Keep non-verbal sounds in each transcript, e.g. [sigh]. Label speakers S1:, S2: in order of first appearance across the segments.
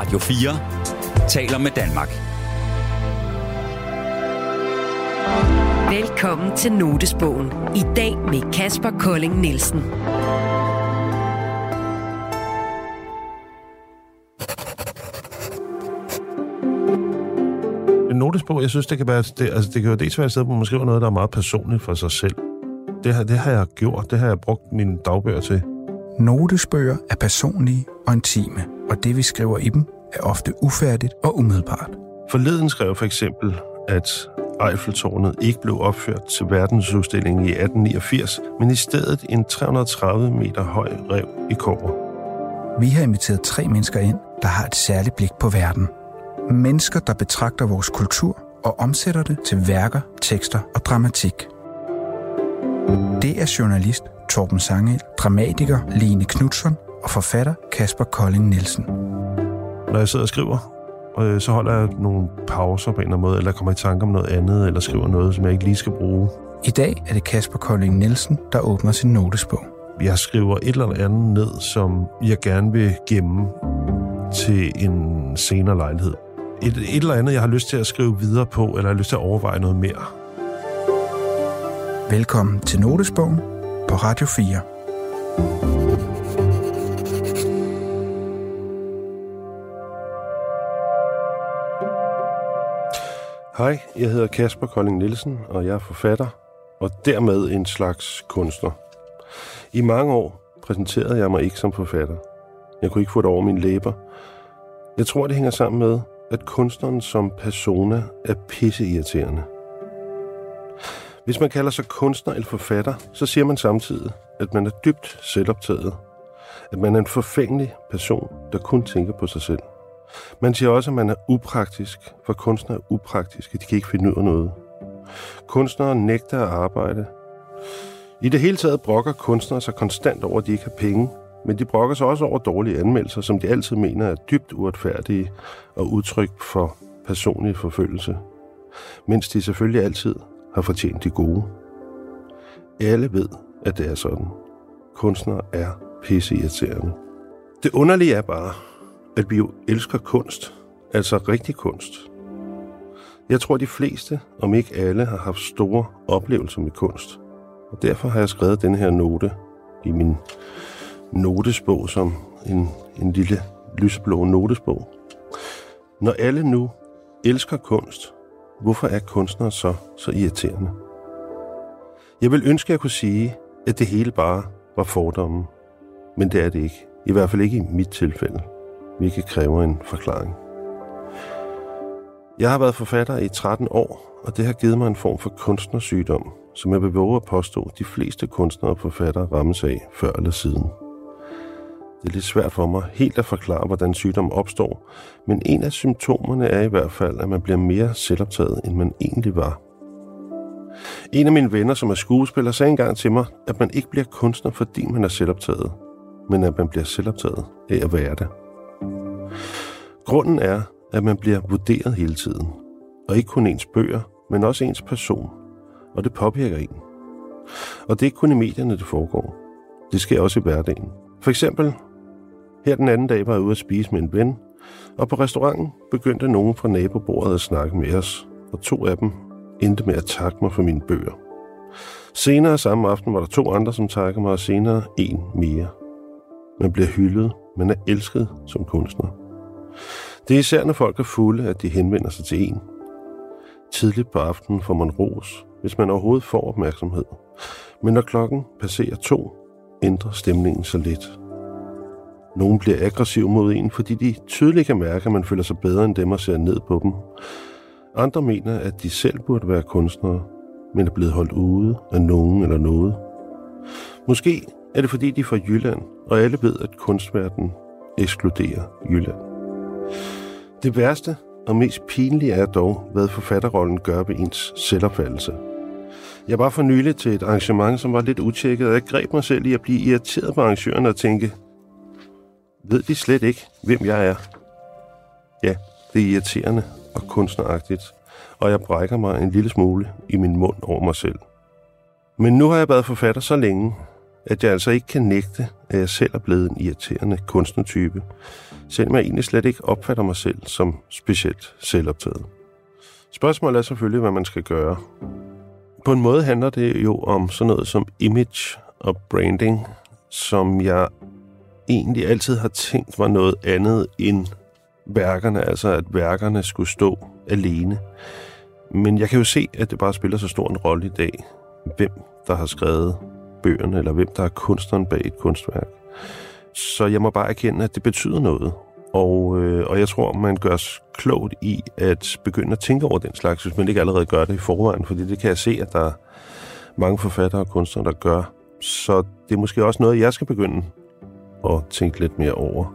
S1: Radio 4 taler med Danmark.
S2: Velkommen til Notesbogen. I dag med Kasper Kolding Nielsen.
S3: En notesbog, jeg synes, det kan være, det, altså, det kan jo dels være et sted, hvor man skriver noget, der er meget personligt for sig selv. Det, har- det har jeg gjort, det har jeg brugt mine dagbøger til.
S4: Notesbøger er personlige og intime, og det vi skriver i dem er ofte ufærdigt og umiddelbart.
S3: Forleden skrev for eksempel, at Eiffeltårnet ikke blev opført til verdensudstillingen i 1889, men i stedet en 330 meter høj rev i kår.
S4: Vi har inviteret tre mennesker ind, der har et særligt blik på verden. Mennesker, der betragter vores kultur og omsætter det til værker, tekster og dramatik. Det er journalist Torben Sangel, dramatiker Line Knudsen og forfatter Kasper Kolding Nielsen.
S3: Når jeg sidder og skriver, øh, så holder jeg nogle pauser på en eller anden måde, eller kommer i tanke om noget andet, eller skriver noget, som jeg ikke lige skal bruge.
S4: I dag er det Kasper Kolding Nielsen, der åbner sin notesbog.
S3: Jeg skriver et eller andet ned, som jeg gerne vil gemme til en senere lejlighed. Et, et eller andet, jeg har lyst til at skrive videre på, eller har lyst til at overveje noget mere.
S4: Velkommen til Notesbogen på Radio 4.
S3: Hej, jeg hedder Kasper Kolding Nielsen, og jeg er forfatter, og dermed en slags kunstner. I mange år præsenterede jeg mig ikke som forfatter. Jeg kunne ikke få det over mine læber. Jeg tror, det hænger sammen med, at kunstneren som persona er pisseirriterende. Hvis man kalder sig kunstner eller forfatter, så siger man samtidig, at man er dybt selvoptaget. At man er en forfængelig person, der kun tænker på sig selv. Man siger også, at man er upraktisk, for kunstnere er upraktiske. De kan ikke finde ud af noget. Kunstnere nægter at arbejde. I det hele taget brokker kunstnere sig konstant over, at de ikke har penge, men de brokker sig også over dårlige anmeldelser, som de altid mener er dybt uretfærdige og udtryk for personlig forfølgelse. Mens de selvfølgelig altid har fortjent det gode. Alle ved, at det er sådan. Kunstnere er pisseirriterende. Det underlige er bare, at vi jo elsker kunst, altså rigtig kunst. Jeg tror, de fleste, om ikke alle, har haft store oplevelser med kunst. Og derfor har jeg skrevet den her note i min notesbog som en, en lille lyseblå notesbog. Når alle nu elsker kunst, hvorfor er kunstnere så så irriterende? Jeg vil ønske, at jeg kunne sige, at det hele bare var fordomme. Men det er det ikke. I hvert fald ikke i mit tilfælde hvilket kræver en forklaring. Jeg har været forfatter i 13 år, og det har givet mig en form for kunstnersygdom, som jeg vil våge at påstå, at de fleste kunstnere og forfattere rammes af før eller siden. Det er lidt svært for mig helt at forklare, hvordan sygdommen opstår, men en af symptomerne er i hvert fald, at man bliver mere selvoptaget, end man egentlig var. En af mine venner, som er skuespiller, sagde engang til mig, at man ikke bliver kunstner, fordi man er selvoptaget, men at man bliver selvoptaget af at være det. Grunden er, at man bliver vurderet hele tiden. Og ikke kun ens bøger, men også ens person. Og det påvirker en. Og det er ikke kun i medierne, det foregår. Det sker også i hverdagen. For eksempel, her den anden dag var jeg ude at spise med en ven, og på restauranten begyndte nogen fra nabobordet at snakke med os, og to af dem endte med at takke mig for mine bøger. Senere samme aften var der to andre, som takkede mig, og senere en mere. Man bliver hyldet, man er elsket som kunstner. Det er især, når folk er fulde, at de henvender sig til en. Tidligt på aftenen får man ros, hvis man overhovedet får opmærksomhed. Men når klokken passerer to, ændrer stemningen sig lidt. Nogle bliver aggressive mod en, fordi de tydeligt kan mærke, at man føler sig bedre end dem og ser ned på dem. Andre mener, at de selv burde være kunstnere, men er blevet holdt ude af nogen eller noget. Måske er det fordi, de er fra Jylland, og alle ved, at kunstverdenen ekskluderer Jylland. Det værste og mest pinlige er dog, hvad forfatterrollen gør ved ens selvopfattelse. Jeg var for nylig til et arrangement, som var lidt utjekket, og jeg greb mig selv i at blive irriteret på arrangøren og tænke, ved de slet ikke, hvem jeg er? Ja, det er irriterende og kunstneragtigt, og jeg brækker mig en lille smule i min mund over mig selv. Men nu har jeg været forfatter så længe, at jeg altså ikke kan nægte, at jeg selv er blevet en irriterende kunstnertype, selvom jeg egentlig slet ikke opfatter mig selv som specielt selvoptaget. Spørgsmålet er selvfølgelig, hvad man skal gøre. På en måde handler det jo om sådan noget som image og branding, som jeg egentlig altid har tænkt var noget andet end værkerne, altså at værkerne skulle stå alene. Men jeg kan jo se, at det bare spiller så stor en rolle i dag, hvem der har skrevet bøgerne, eller hvem der er kunstneren bag et kunstværk. Så jeg må bare erkende, at det betyder noget. Og, øh, og jeg tror, man gør klogt i at begynde at tænke over den slags, hvis man ikke allerede gør det i forvejen, fordi det kan jeg se, at der er mange forfattere og kunstnere, der gør. Så det er måske også noget, jeg skal begynde at tænke lidt mere over.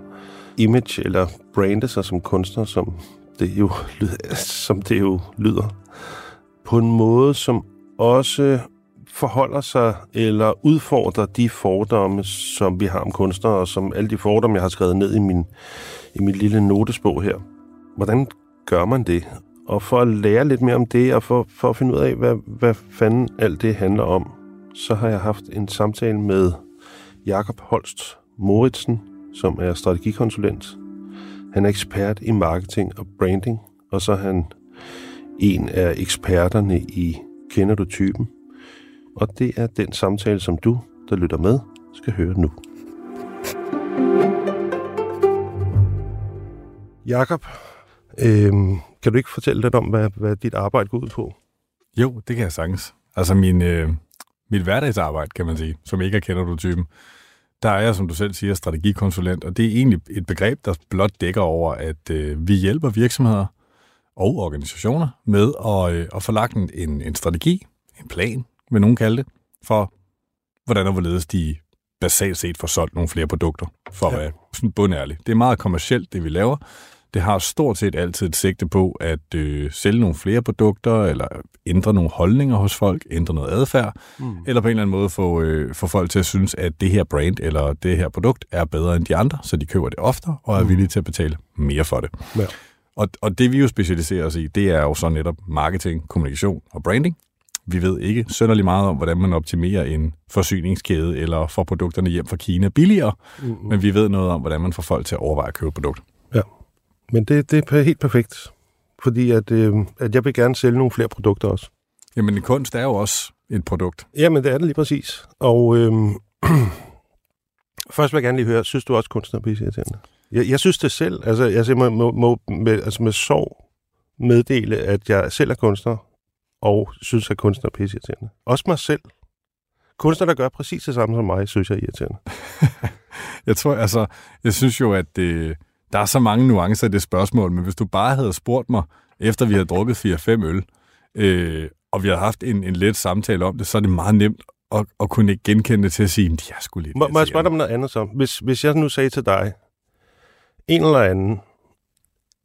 S3: Image eller brande sig som kunstner, som det jo, [laughs] lyder, som det jo lyder, på en måde, som også forholder sig eller udfordrer de fordomme, som vi har om kunstnere, og som alle de fordomme, jeg har skrevet ned i min, i min lille notesbog her. Hvordan gør man det? Og for at lære lidt mere om det, og for, for at finde ud af, hvad, hvad fanden alt det handler om, så har jeg haft en samtale med Jakob Holst Moritsen, som er strategikonsulent. Han er ekspert i marketing og branding, og så er han en af eksperterne i Kender du typen? Og det er den samtale, som du, der lytter med, skal høre nu. Jakob, øhm, kan du ikke fortælle lidt om, hvad, hvad dit arbejde går ud på?
S5: Jo, det kan jeg sagtens. Altså min, øh, mit hverdagsarbejde, kan man sige, som ikke er kender du typen, der er jeg, som du selv siger, strategikonsulent, og det er egentlig et begreb, der blot dækker over, at øh, vi hjælper virksomheder og organisationer med at, øh, at få lagt en, en strategi, en plan, vil nogen kalde det, for hvordan og hvorledes de basalt set får solgt nogle flere produkter, for at være sådan bundærlig. Det er meget kommercielt, det vi laver. Det har stort set altid et sigte på at øh, sælge nogle flere produkter, eller ændre nogle holdninger hos folk, ændre noget adfærd, mm. eller på en eller anden måde få, øh, få folk til at synes, at det her brand eller det her produkt er bedre end de andre, så de køber det oftere og er mm. villige til at betale mere for det. Ja. Og, og det vi jo specialiserer os i, det er jo så netop marketing, kommunikation og branding. Vi ved ikke sønderlig meget om, hvordan man optimerer en forsyningskæde eller får produkterne hjem fra Kina billigere, mm-hmm. men vi ved noget om, hvordan man får folk til at overveje at købe produkt.
S3: Men det, det er helt perfekt, fordi at, øh, at jeg vil gerne sælge nogle flere produkter også.
S5: Jamen, kunst er jo også et produkt.
S3: Jamen, det er det lige præcis. Og øh, [clears throat] først vil jeg gerne lige høre, synes du også, kunstner er irriterende? Jeg, jeg synes det selv. Altså, jeg må, må, må med, altså med sorg meddele, at jeg selv er kunstner, og synes, at kunstner er irriterende. Også mig selv. Kunstner, der gør præcis det samme som mig, synes jeg er irriterende. [laughs]
S5: jeg tror, altså, jeg synes jo, at det, der er så mange nuancer i det spørgsmål, men hvis du bare havde spurgt mig, efter vi havde drukket 4-5 øl, øh, og vi har haft en, en let samtale om det, så er det meget nemt at, at kunne ikke genkende det til at sige, at er sgu lidt
S3: Må, må jeg spørge dig om noget andet så? Hvis, hvis jeg nu sagde til dig, en eller anden,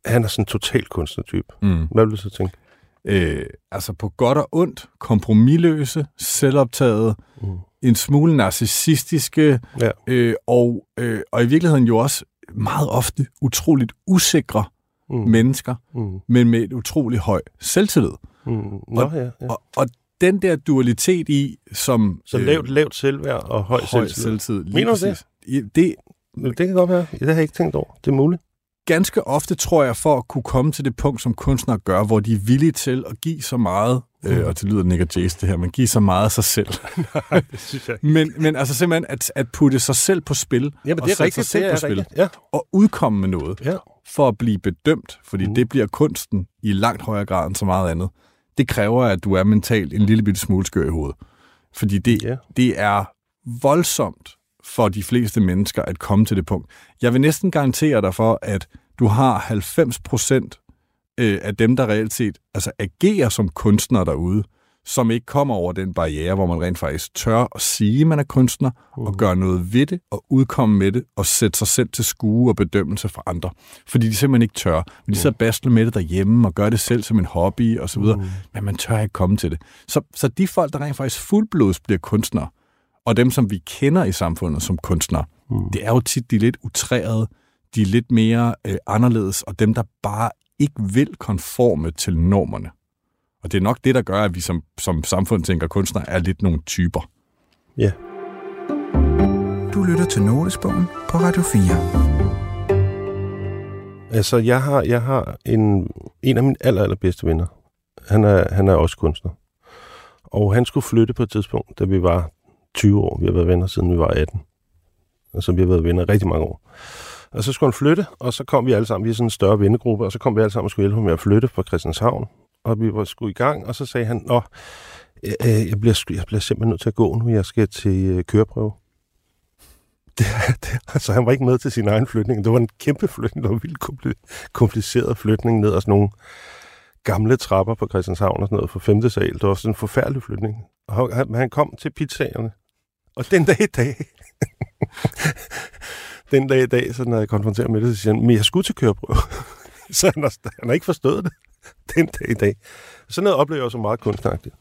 S3: han er sådan en total kunstnertype, mm. hvad vil du så tænke?
S5: øh, altså på godt og ondt, kompromilløse, selvoptaget, mm. en smule narcissistiske, ja. øh, og, øh, og i virkeligheden jo også meget ofte utroligt usikre mm. mennesker, mm. men med et utroligt høj selvtillid.
S3: Mm. Nå,
S5: og,
S3: ja, ja.
S5: Og, og den der dualitet i, som...
S3: Så øh, lavt, lavt selvværd og høj, høj selvtillid. selvtillid
S5: Mener
S3: du det?
S5: Det,
S3: det kan godt være. Det har jeg ikke tænkt over. Det er muligt
S5: ganske ofte, tror jeg, for at kunne komme til det punkt, som kunstnere gør, hvor de er villige til at give så meget, øh, mm. og det lyder Nick og Jace det her, men give så meget af sig selv. [laughs]
S3: Nej, det synes jeg
S5: men, men altså simpelthen at, at putte sig selv på spil,
S3: ja, men det er
S5: og
S3: rigtigt,
S5: sig selv
S3: det er
S5: på spil,
S3: rigtigt. Ja.
S5: og udkomme med noget,
S3: ja.
S5: for at blive bedømt, fordi mm. det bliver kunsten i langt højere grad end så meget andet. Det kræver, at du er mentalt en lille bitte smule skør i hovedet. Fordi det, ja. det er voldsomt for de fleste mennesker at komme til det punkt. Jeg vil næsten garantere dig for, at du har 90 procent øh, af dem, der reelt set altså, agerer som kunstnere derude, som ikke kommer over den barriere, hvor man rent faktisk tør at sige, at man er kunstner, uh. og gøre noget ved det, og udkomme med det, og sætte sig selv til skue og bedømmelse for andre. Fordi de simpelthen ikke tør. Men de sidder bastle med det derhjemme, og gør det selv som en hobby, og så videre. Uh. Men man tør ikke komme til det. Så, så de folk, der rent faktisk fuldblods bliver kunstnere, og dem, som vi kender i samfundet som kunstnere, uh. det er jo tit de lidt utrærede, de er lidt mere øh, anderledes, og dem, der bare ikke vil konforme til normerne. Og det er nok det, der gør, at vi som, som samfund tænker, at kunstnere er lidt nogle typer.
S3: Ja.
S4: Du lytter til Notesbogen på Radio 4.
S3: Altså, jeg har, jeg har en, en af mine aller, allerbedste venner. Han er, han er også kunstner. Og han skulle flytte på et tidspunkt, da vi var 20 år. Vi har været venner siden vi var 18. Altså, vi har været venner rigtig mange år. Og så skulle han flytte, og så kom vi alle sammen, vi er sådan en større vennegruppe, og så kom vi alle sammen og skulle hjælpe ham med at flytte fra Christianshavn. Og vi var skulle i gang, og så sagde han, Nå, øh, øh jeg, bliver, jeg bliver simpelthen nødt til at gå nu, jeg skal til øh, køreprøve. [laughs] Det, det, altså, han var ikke med til sin egen flytning. Det var en kæmpe flytning, det var en vildt kompliceret flytning ned ad sådan nogle gamle trapper på Christianshavn og sådan noget for femte sal. Det var sådan en forfærdelig flytning. Og han, han kom til pizzaerne, og den dag i dag, [laughs] den dag i dag, så når jeg konfronterer med det, så siger han, men jeg skulle til køreprøve. [laughs] så han har, han har ikke forstået det [laughs] den dag i dag. Sådan noget oplever jeg så meget kunstnagtigt.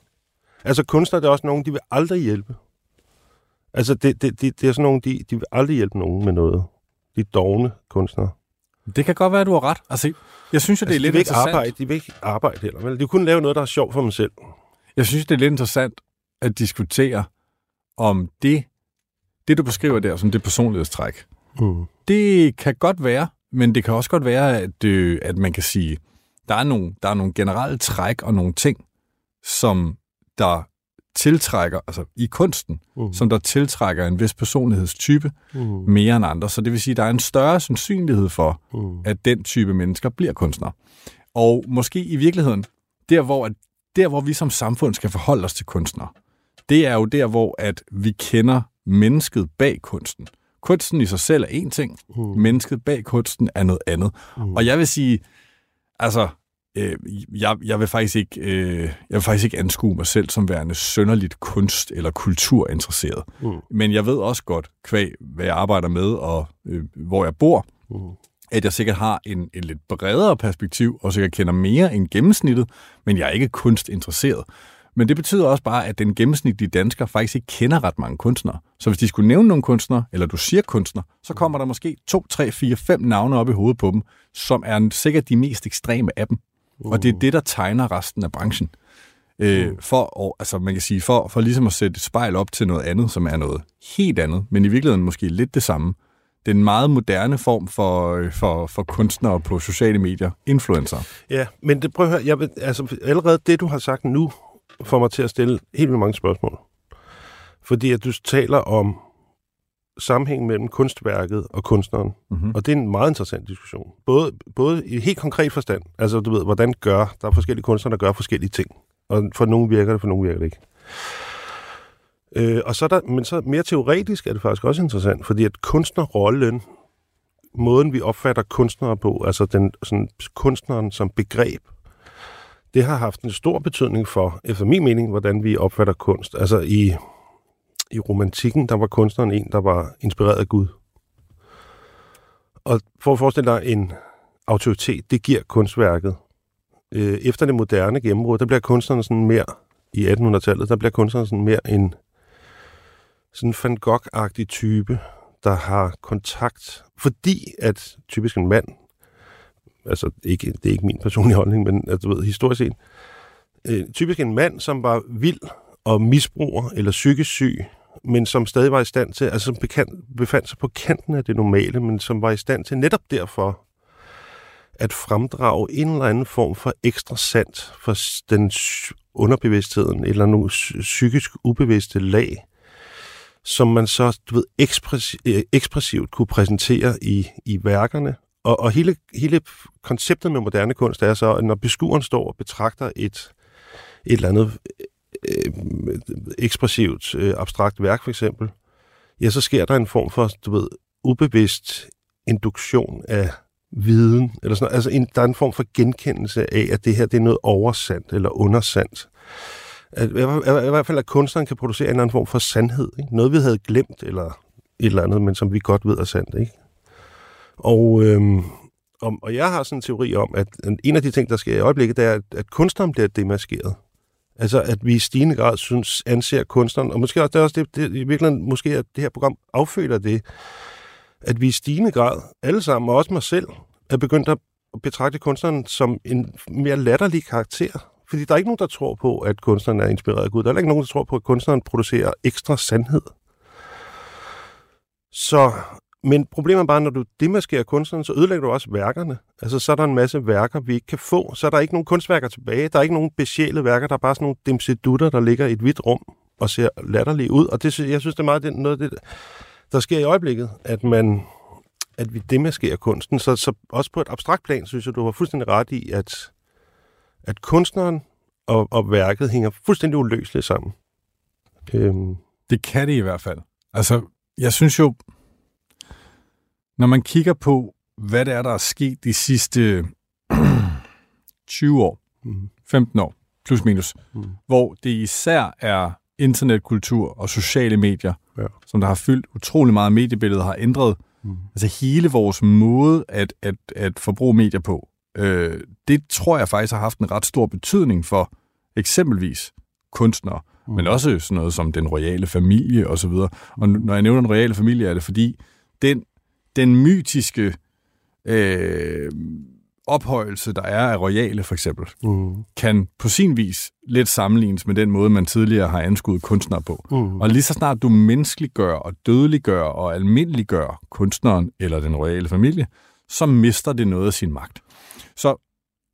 S3: Altså kunstnere, det er også nogen, de vil aldrig hjælpe. Altså det, det, det, det er sådan nogen, de, de vil aldrig hjælpe nogen med noget. De dogne kunstnere.
S5: Det kan godt være, at du har ret. Altså, jeg synes jo, det er
S3: altså,
S5: lidt
S3: de vil ikke arbejde, de vil ikke arbejde heller. Vel? De vil kun lave noget, der er sjovt for dem selv.
S5: Jeg synes, det er lidt interessant at diskutere om det, det du beskriver der som det personlighedstræk.
S3: Mm.
S5: Det kan godt være, men det kan også godt være, at, øh, at man kan sige, der er, nogle, der er nogle generelle træk og nogle ting, som der tiltrækker, altså i kunsten,
S3: Mm.
S5: som der tiltrækker en vis personlighedstype
S3: Mm.
S5: mere end andre. Så det vil sige, at der er en større sandsynlighed for,
S3: Mm.
S5: at den type mennesker bliver kunstnere. Og måske i virkeligheden, der hvor, at, der hvor vi som samfund skal forholde os til kunstnere, det er jo der, hvor at vi kender mennesket bag kunsten. Kunsten i sig selv er en ting,
S3: Mm.
S5: mennesket bag kunsten er noget andet.
S3: Mm.
S5: Og jeg vil sige, altså, øh, jeg, jeg, vil faktisk ikke, øh, jeg vil faktisk ikke anskue mig selv som værende sønderligt kunst- eller kulturinteresseret.
S3: Mm.
S5: Men jeg ved også godt, kvæg, hvad jeg arbejder med og øh, hvor jeg bor,
S3: Mm.
S5: at jeg sikkert har en, en lidt bredere perspektiv, og sikkert kender mere end gennemsnittet, men jeg er ikke kunstinteresseret. Men det betyder også bare, at den gennemsnitlige dansker faktisk ikke kender ret mange kunstnere. Så hvis de skulle nævne nogle kunstnere, eller du siger kunstner, så kommer der måske 2, 3, 4, 5 navne op i hovedet på dem, som er sikkert de mest ekstreme af dem. Og det er det, der tegner resten af branchen. Øh, for, og, altså man kan sige, for, for ligesom at sætte et spejl op til noget andet, som er noget helt andet, men i virkeligheden måske lidt det samme. Det er en meget moderne form for, øh, for, for kunstnere på sociale medier, influencer.
S3: Ja, men det, prøv at høre, jeg vil, altså, allerede det, du har sagt nu, får mig til at stille helt vildt mange spørgsmål. Fordi at du taler om sammenhængen mellem kunstværket og kunstneren.
S5: Mm-hmm.
S3: Og det er en meget interessant diskussion. Både, både i helt konkret forstand, altså du ved, hvordan gør, der er forskellige kunstnere, der gør forskellige ting. Og for nogle virker det, for nogle virker det ikke. Øh, og så er der, men så mere teoretisk er det faktisk også interessant, fordi at kunstnerrollen, måden vi opfatter kunstnere på, altså den, sådan, kunstneren som begreb, det har haft en stor betydning for, efter min mening, hvordan vi opfatter kunst. Altså i, i romantikken, der var kunstneren en, der var inspireret af Gud. Og for at forestille dig en autoritet, det giver kunstværket. Øh, efter det moderne gennembrud, der bliver kunstneren sådan mere, i 1800-tallet, der bliver kunstneren sådan mere en sådan Van Gogh-agtig type, der har kontakt, fordi at typisk en mand, altså ikke, det er ikke min personlige holdning, men at, du ved, historisk set, øh, typisk en mand, som var vild og misbruger eller psykisk syg, men som stadig var i stand til, altså som bekendt, befandt sig på kanten af det normale, men som var i stand til netop derfor at fremdrage en eller anden form for ekstra sandt for den underbevidstheden, eller nu psykisk ubevidste lag, som man så, du ved, øh, ekspressivt kunne præsentere i, i værkerne. Og, og hele, hele konceptet med moderne kunst er så, at når beskueren står og betragter et, et eller andet øh, ekspressivt, øh, abstrakt værk for eksempel, ja, så sker der en form for, du ved, ubevidst induktion af viden, eller sådan noget. Altså en, der er en form for genkendelse af, at det her det er noget oversandt eller undersandt. At, i, hvert- I hvert fald, at kunstneren kan producere en eller anden form for sandhed. Ikke? Noget, vi havde glemt, eller et eller andet, men som vi godt ved er sandt. Ikke? Og, øhm, og, og jeg har sådan en teori om, at en af de ting, der sker i øjeblikket, det er, at, at kunstneren bliver demaskeret. Altså, at vi i stigende grad synes, anser kunstneren, og måske også, det er også det, det, i virkeligheden, måske at det her program afføder det, at vi i stigende grad, alle sammen, og også mig selv, er begyndt at betragte kunstneren som en mere latterlig karakter. Fordi der er ikke nogen, der tror på, at kunstneren er inspireret af Gud. Der er ikke nogen, der tror på, at kunstneren producerer ekstra sandhed. Så, men problemet er bare, når du demaskerer kunstneren, så ødelægger du også værkerne. Altså, så er der en masse værker, vi ikke kan få. Så er der ikke nogen kunstværker tilbage. Der er ikke nogen besjælede værker. Der er bare sådan nogle dimsedutter, der ligger i et hvidt rum og ser latterlige ud. Og det, jeg synes, det er meget det, noget af det, der sker i øjeblikket, at man at vi demaskerer kunsten. Så, så også på et abstrakt plan, synes jeg, du har fuldstændig ret i, at, at kunstneren og, og værket hænger fuldstændig uløseligt sammen. Øhm,
S5: Det kan det i hvert fald. Altså, jeg synes jo, når man kigger på, hvad det er, der er sket de sidste [clears throat] 20 år,
S3: mm,
S5: 15 år, plus minus,
S3: Mm.
S5: hvor det især er internetkultur og sociale medier,
S3: Ja.
S5: som der har fyldt utrolig meget mediebilledet, har ændret
S3: mm,
S5: altså hele vores måde at, at, at forbruge medier på. Øh, det tror jeg faktisk har haft en ret stor betydning for eksempelvis kunstnere, mm. men også sådan noget som den royale familie osv. Og, så videre. og når jeg nævner den royale familie, er det fordi, den, den mytiske øh, ophøjelse, der er af royale for eksempel,
S3: mm,
S5: kan på sin vis lidt sammenlignes med den måde, man tidligere har anskuet kunstnere på.
S3: mm,
S5: Og lige så snart du menneskeliggør og dødeliggør og almindeliggør kunstneren eller den royale familie, så mister det noget af sin magt. Så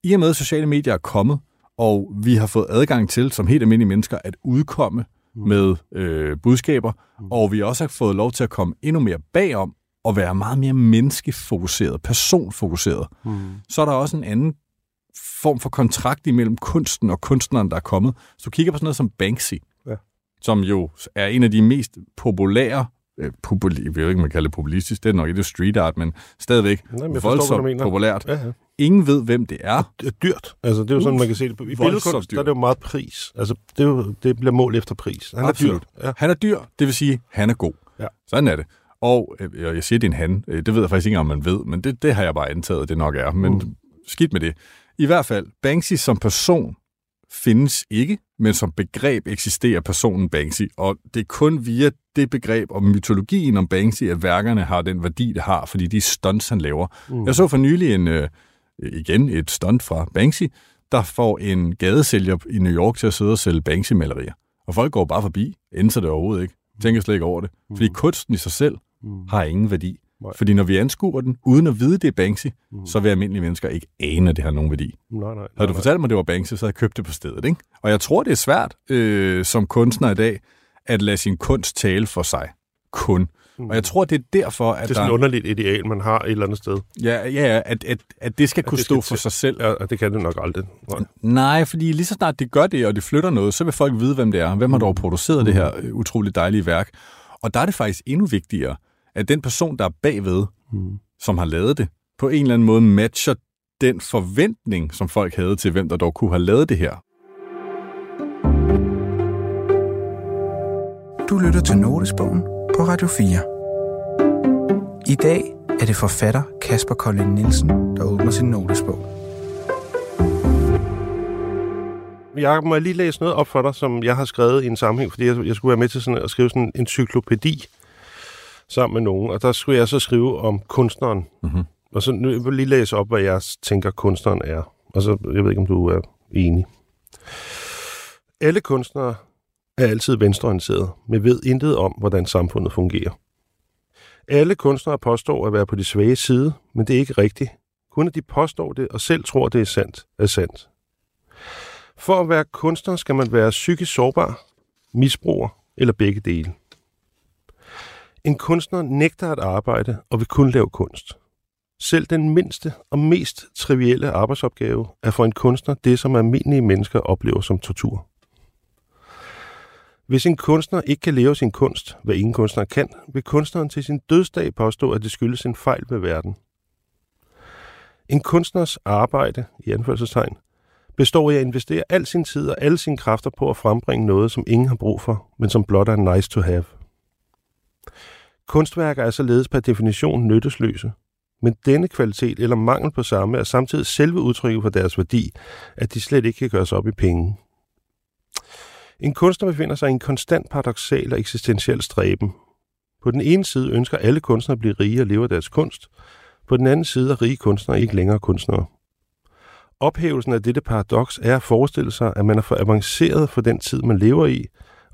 S5: i og med, at sociale medier er kommet, og vi har fået adgang til, som helt almindelige mennesker, at udkomme med øh, budskaber, og vi også har fået lov til at komme endnu mere bagom og være meget mere menneskefokuseret, personfokuseret,
S3: mm,
S5: så er der også en anden form for kontrakt imellem kunsten og kunstneren, der er kommet. Så du kigger på sådan noget som Banksy,
S3: Ja.
S5: som jo er en af de mest populære, øh, popul- jeg ved ikke, man kalder det populistisk, det er nok ikke det street art, men stadigvæk
S3: Nej, men forstår,
S5: voldsomt
S3: mener.
S5: populært.
S3: ja, ja.
S5: Ingen ved, hvem det er.
S3: Det er dyrt. Altså, det er jo sådan, man kan se det. på- I billedkunst, der er det jo meget pris. Altså, det, er jo, det bliver mål efter pris. Han er
S5: Absolut.
S3: dyr. Ja.
S5: Han er dyr, det vil sige, han er god.
S3: Ja.
S5: Sådan er det. Og øh, jeg siger, det er en han. Øh, Det ved jeg faktisk ikke, om man ved, men det, det har jeg bare antaget, det nok er. Men mm. skidt med det. I hvert fald, Banksy som person findes ikke, men som begreb eksisterer personen Banksy. Og det er kun via det begreb og mytologien om Banksy, at værkerne har den værdi, det har, fordi de stunts, han laver. Mm. Jeg så for nylig en, øh, igen et stunt fra Banksy, der får en gadesælger i New York til at sidde og sælge Banksy-malerier. Og folk går bare forbi, ændrer det overhovedet ikke. Tænker slet ikke over det. Fordi kunsten i sig selv har ingen værdi.
S3: Nej.
S5: Fordi når vi anskuer den, uden at vide, det er Banksy, så vil almindelige mennesker ikke ane, at det har nogen værdi.
S3: Nej, nej.
S5: Havde
S3: nej,
S5: du
S3: nej.
S5: fortalt mig, det var Banksy, så havde jeg købt det på stedet. Ikke? Og jeg tror, det er svært øh, som kunstner i dag, at lade sin kunst tale for sig. Kun. Og jeg tror, det er derfor, at
S3: Det er sådan et
S5: der...
S3: underligt ideal, man har et eller andet sted.
S5: Ja, ja, at, at, at det skal kunne
S3: det
S5: stå
S3: skal
S5: for
S3: til-
S5: sig selv.
S3: Ja, og det kan det nok aldrig. Nej.
S5: Nej, fordi lige så snart det gør det, og det flytter noget, så vil folk vide, hvem det er. Hvem har dog produceret det her øh, utroligt dejlige værk? Og der er det faktisk endnu vigtigere, at den person, der er bagved,
S3: Mm.
S5: som har lavet det, på en eller anden måde matcher den forventning, som folk havde til, hvem der dog kunne have lavet det her.
S4: Du lytter til Notesbogen på Radio 4. I dag er det forfatter Kasper Kolding Nielsen, der åbner sin notesbog.
S3: Jeg må jeg lige læse noget op for dig, som jeg har skrevet i en sammenhæng, fordi jeg, jeg skulle være med til sådan at skrive sådan en encyklopædi sammen med nogen, og der skulle jeg så skrive om kunstneren.
S5: Mhm.
S3: Og så nu jeg vil lige læse op, hvad jeg tænker, kunstneren er. Og så, jeg ved ikke, om du er enig. Alle kunstnere er altid venstreorienterede, men ved intet om, hvordan samfundet fungerer. Alle kunstnere påstår at være på de svage side, men det er ikke rigtigt. Kun at de påstår det og selv tror, det er sandt, er sandt. For at være kunstner skal man være psykisk sårbar, misbruger eller begge dele. En kunstner nægter at arbejde og vil kun lave kunst. Selv den mindste og mest trivielle arbejdsopgave er for en kunstner det, som almindelige mennesker oplever som tortur. Hvis en kunstner ikke kan leve sin kunst, hvad ingen kunstner kan, vil kunstneren til sin dødsdag påstå, at det skyldes en fejl ved verden. En kunstners arbejde, i anførselstegn, består i at investere al sin tid og alle sine kræfter på at frembringe noget, som ingen har brug for, men som blot er nice to have. Kunstværker er således per definition nyttesløse, men denne kvalitet eller mangel på samme er samtidig selve udtrykket for deres værdi, at de slet ikke kan gøres op i penge. En kunstner befinder sig i en konstant paradoxal og eksistentiel stræben. På den ene side ønsker alle kunstnere at blive rige og leve af deres kunst. På den anden side er rige kunstnere ikke længere kunstnere. Ophævelsen af dette paradoks er at forestille sig, at man er for avanceret for den tid, man lever i,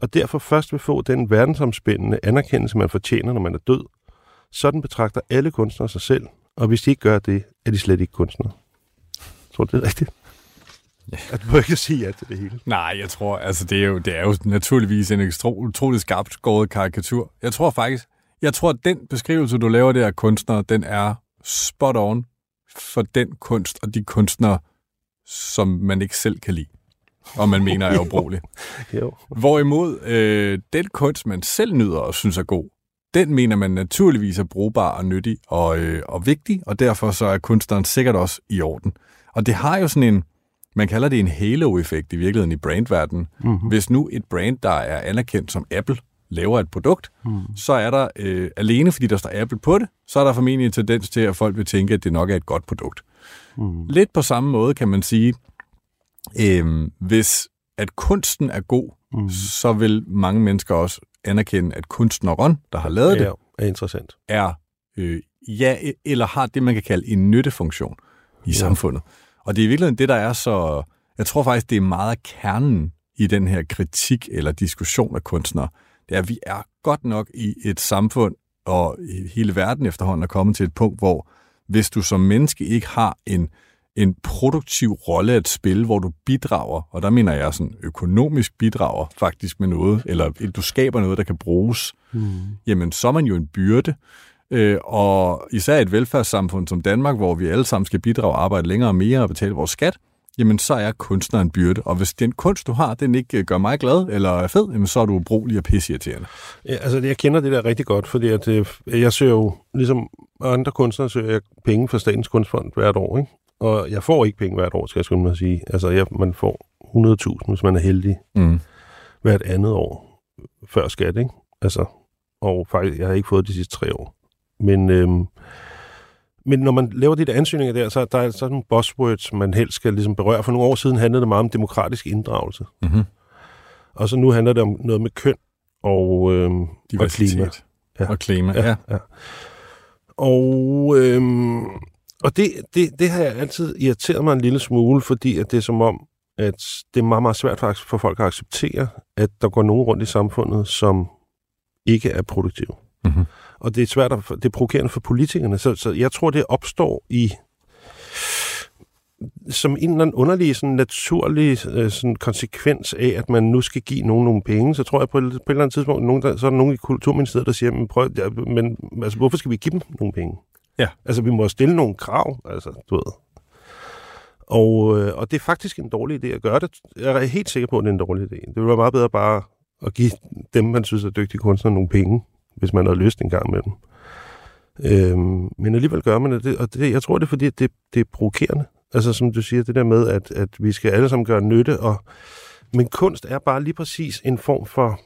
S3: og derfor først vil få den verdensomspændende anerkendelse, man fortjener, når man er død, Sådan betragter alle kunstnere sig selv, og hvis de ikke gør det, er de slet ikke kunstnere. Jeg tror du, det er rigtigt? Ja. At du må ikke sige ja til det hele.
S5: Nej, jeg tror, altså det er jo, det er jo naturligvis en ekstro, utrolig skarpt skåret karikatur. Jeg tror faktisk, jeg tror, at den beskrivelse, du laver der af kunstnere, den er spot on for den kunst og de kunstnere, som man ikke selv kan lide, og man mener er ubrugelig. [laughs]
S3: jo.
S5: Hvorimod øh, den kunst, man selv nyder og synes er god, den mener man naturligvis er brugbar og nyttig og, øh, og vigtig, og derfor så er kunstneren sikkert også i orden. Og det har jo sådan en, man kalder det en halo-effekt i virkeligheden i brandverdenen. Mm-hmm. Hvis nu et brand, der er anerkendt som Apple, laver et produkt, mm. så er der øh, alene, fordi der står Apple på det, så er der formentlig en tendens til, at folk vil tænke, at det nok er et godt produkt. Mm. Lidt på samme måde kan man sige, øh, hvis at kunsten er god, mm. så vil mange mennesker også anerkende, at kunstneren, der har lavet
S3: Ja,
S5: det,
S3: er interessant.
S5: er øh, ja, eller har det, man kan kalde en nyttefunktion i ja. samfundet. Og det er i virkeligheden det, der er så... Jeg tror faktisk, det er meget af kernen i den her kritik eller diskussion af kunstnere. Det er, at vi er godt nok i et samfund, og hele verden efterhånden er kommet til et punkt, hvor hvis du som menneske ikke har en, en produktiv rolle at spille, hvor du bidrager, og der mener jeg sådan økonomisk bidrager faktisk med noget, eller du skaber noget, der kan bruges, mm. jamen så er man jo en byrde. Øh, og især et velfærdssamfund som Danmark, hvor vi alle sammen skal bidrage og arbejde længere og mere og betale vores skat, jamen så er kunstner en byrde. Og hvis den kunst, du har, den ikke gør mig glad eller er fed, jamen så er du ubrugelig og pisseirriterende.
S3: Ja, altså, jeg kender det der rigtig godt, fordi at, øh, jeg søger jo, ligesom andre kunstnere, søger jeg penge fra Statens Kunstfond hvert år, ikke? Og jeg får ikke penge hvert år, skal jeg mig at sige. Altså, jeg, man får 100.000, hvis man er heldig,
S5: Mm.
S3: hvert andet år før skat, ikke? Altså, og faktisk, jeg har ikke fået de sidste tre år. Men, øhm, men når man laver de der ansøgninger der, så der er sådan nogle buzzwords, man helst skal ligesom berøre. For nogle år siden handlede det meget om demokratisk inddragelse.
S5: Mm-hmm.
S3: Og så nu handler det om noget med køn og, øhm, og klima. Ja.
S5: Og klima, ja. ja.
S3: ja. Og, øhm, og det, det, det har jeg altid irriteret mig en lille smule, fordi at det er som om, at det er meget, meget svært faktisk for folk at acceptere, at der går nogen rundt i samfundet, som ikke er produktive.
S5: Mm-hmm.
S3: Og det er svært, at, det er provokerende for politikerne. Så, så jeg tror, det opstår i som en eller anden underlig, sådan naturlig øh, sådan konsekvens af, at man nu skal give nogen nogle penge, så tror jeg på et, på et eller andet tidspunkt, nogen, der, så er der nogen i Kulturministeriet, der siger, men, prøv, ja, men altså, hvorfor skal vi give dem nogle penge?
S5: Ja.
S3: Altså, vi må stille nogle krav, altså, du ved. Og, øh, og det er faktisk en dårlig idé at gøre det. Jeg er helt sikker på, at det er en dårlig idé. Det ville være meget bedre bare at give dem, man synes er dygtige kunstnere, nogle penge, hvis man har lyst en gang med dem. Øhm, men alligevel gør man det, og det, jeg tror, det er fordi, at det, det er provokerende. Altså som du siger, det der med, at, at vi skal alle sammen gøre nytte, og, men kunst er bare lige præcis en form for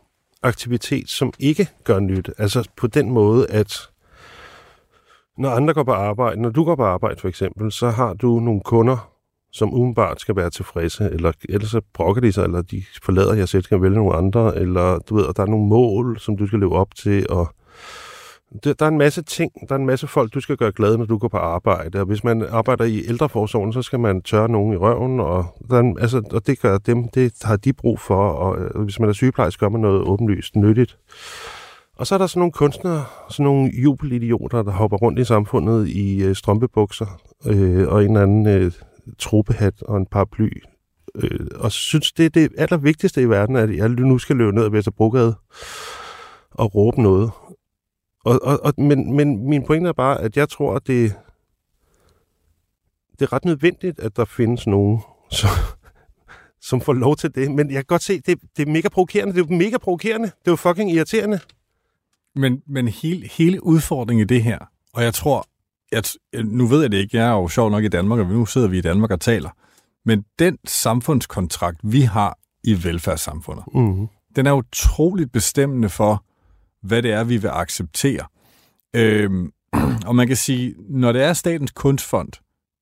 S3: aktivitet, som ikke gør nytte. Altså på den måde, at når andre går på arbejde, når du går på arbejde for eksempel, så har du nogle kunder, som umiddelbart skal være tilfredse, eller ellers så brokker de sig, eller de forlader jer selv, skal vælge nogle andre, eller du ved, og der er nogle mål, som du skal leve op til, og der er en masse ting, der er en masse folk, du skal gøre glade, når du går på arbejde. Og hvis man arbejder i ældreforsorgen, så skal man tørre nogen i røven, og, der en- altså, og det gør dem, det har de brug for. Og hvis man er sygeplejerske, gør man noget åbenlyst nyttigt. Og så er der sådan nogle kunstnere, sådan nogle jubelidioter, der hopper rundt i samfundet i øh, strømpebukser øh, og en eller anden øh, tropehat og en paraply. Øh, og synes, det er det allervigtigste i verden, at jeg nu skal løbe ned ad Vesterbrogade og råbe noget. Og, og, og, men, men min pointe er bare, at jeg tror, at det, det er ret nødvendigt, at der findes nogen, som, som får lov til det. Men jeg kan godt se, det, det er mega provokerende. Det er jo mega provokerende. Det er jo fucking irriterende.
S5: Men, men hele, hele udfordringen i det her, og jeg tror, at, nu ved jeg det ikke, jeg er jo sjov nok i Danmark, og nu sidder vi i Danmark og taler, men den samfundskontrakt, vi har i velfærdssamfundet,
S3: Mm.
S5: den er utroligt bestemmende for, hvad det er, vi vil acceptere. Øhm, og man kan sige, når det er Statens Kunstfond,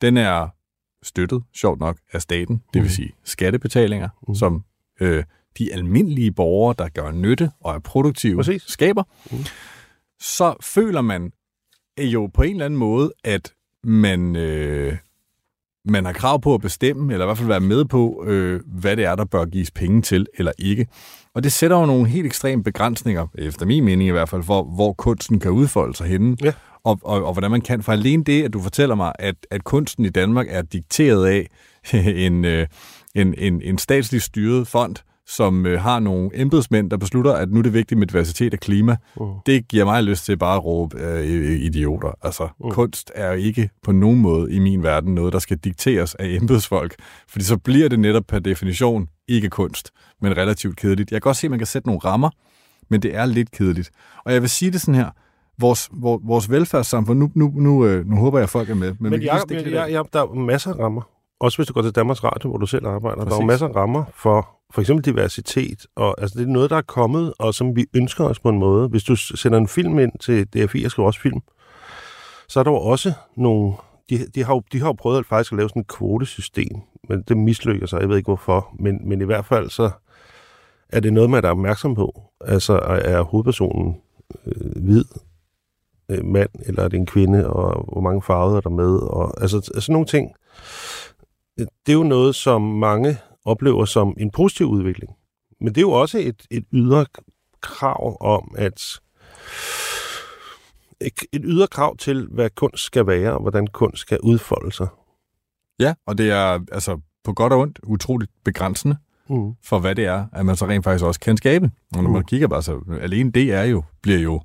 S5: den er støttet, sjovt nok, af staten, det vil
S3: Mhm.
S5: sige skattebetalinger,
S3: Mhm.
S5: som øh, de almindelige borgere, der gør nytte og er produktive,
S3: Præcis.
S5: skaber,
S3: Mhm.
S5: så føler man jo på en eller anden måde, at man, øh, man har krav på at bestemme, eller i hvert fald være med på, øh, hvad det er, der bør gives penge til eller ikke. Og det sætter jo nogle helt ekstreme begrænsninger, efter min mening i hvert fald, for hvor kunsten kan udfolde sig henne.
S3: Ja.
S5: Og, og, og hvordan man kan. For alene det, at du fortæller mig, at, at kunsten i Danmark er dikteret af [laughs] en, øh, en, en, en statsligt styret fond, som øh, har nogle embedsmænd, der beslutter, at nu er det vigtigt med diversitet og klima.
S3: Uh.
S5: Det giver mig lyst til bare at råbe øh, idioter. Altså,
S3: Mm.
S5: kunst er jo ikke på nogen måde i min verden noget, der skal dikteres af embedsfolk, fordi så bliver det netop per definition ikke kunst, men relativt kedeligt. Jeg kan godt se, at man kan sætte nogle rammer, men det er lidt kedeligt. Og jeg vil sige det sådan her, vores, vores, vores velfærdssamfund, nu, nu, nu, øh, nu håber jeg, at folk er med. Men,
S3: Men,
S5: kan
S3: jeg, jeg, jeg, der er masser af rammer. Også hvis du går til Danmarks Radio, hvor du selv arbejder. Der er
S5: Præcis.
S3: jo masser af rammer for for eksempel diversitet. Og, altså, det er noget, der er kommet, og som vi ønsker os på en måde. Hvis du sender en film ind til DFI, jeg skriver også film, så er der jo også nogle... De, de, har jo, de har jo prøvet at faktisk at lave sådan et kvotesystem, men det mislykker sig, jeg ved ikke hvorfor. Men, men i hvert fald så er det noget, man er opmærksom på. Altså, er er hovedpersonen øh, hvid, øh, mand, eller er det en kvinde, og hvor mange farver er der med, og altså sådan nogle ting. Det er jo noget, som mange oplever som en positiv udvikling. Men det er jo også et, et ydre krav om, at et, et ydre krav til, hvad kunst skal være, og hvordan kunst skal udfolde sig.
S5: Ja, og det er altså på godt og ondt utroligt begrænsende
S3: Mm.
S5: for, hvad det er, at man så rent faktisk også kan skabe. Og når man
S3: Mm.
S5: kigger bare så, alene det er jo, bliver jo,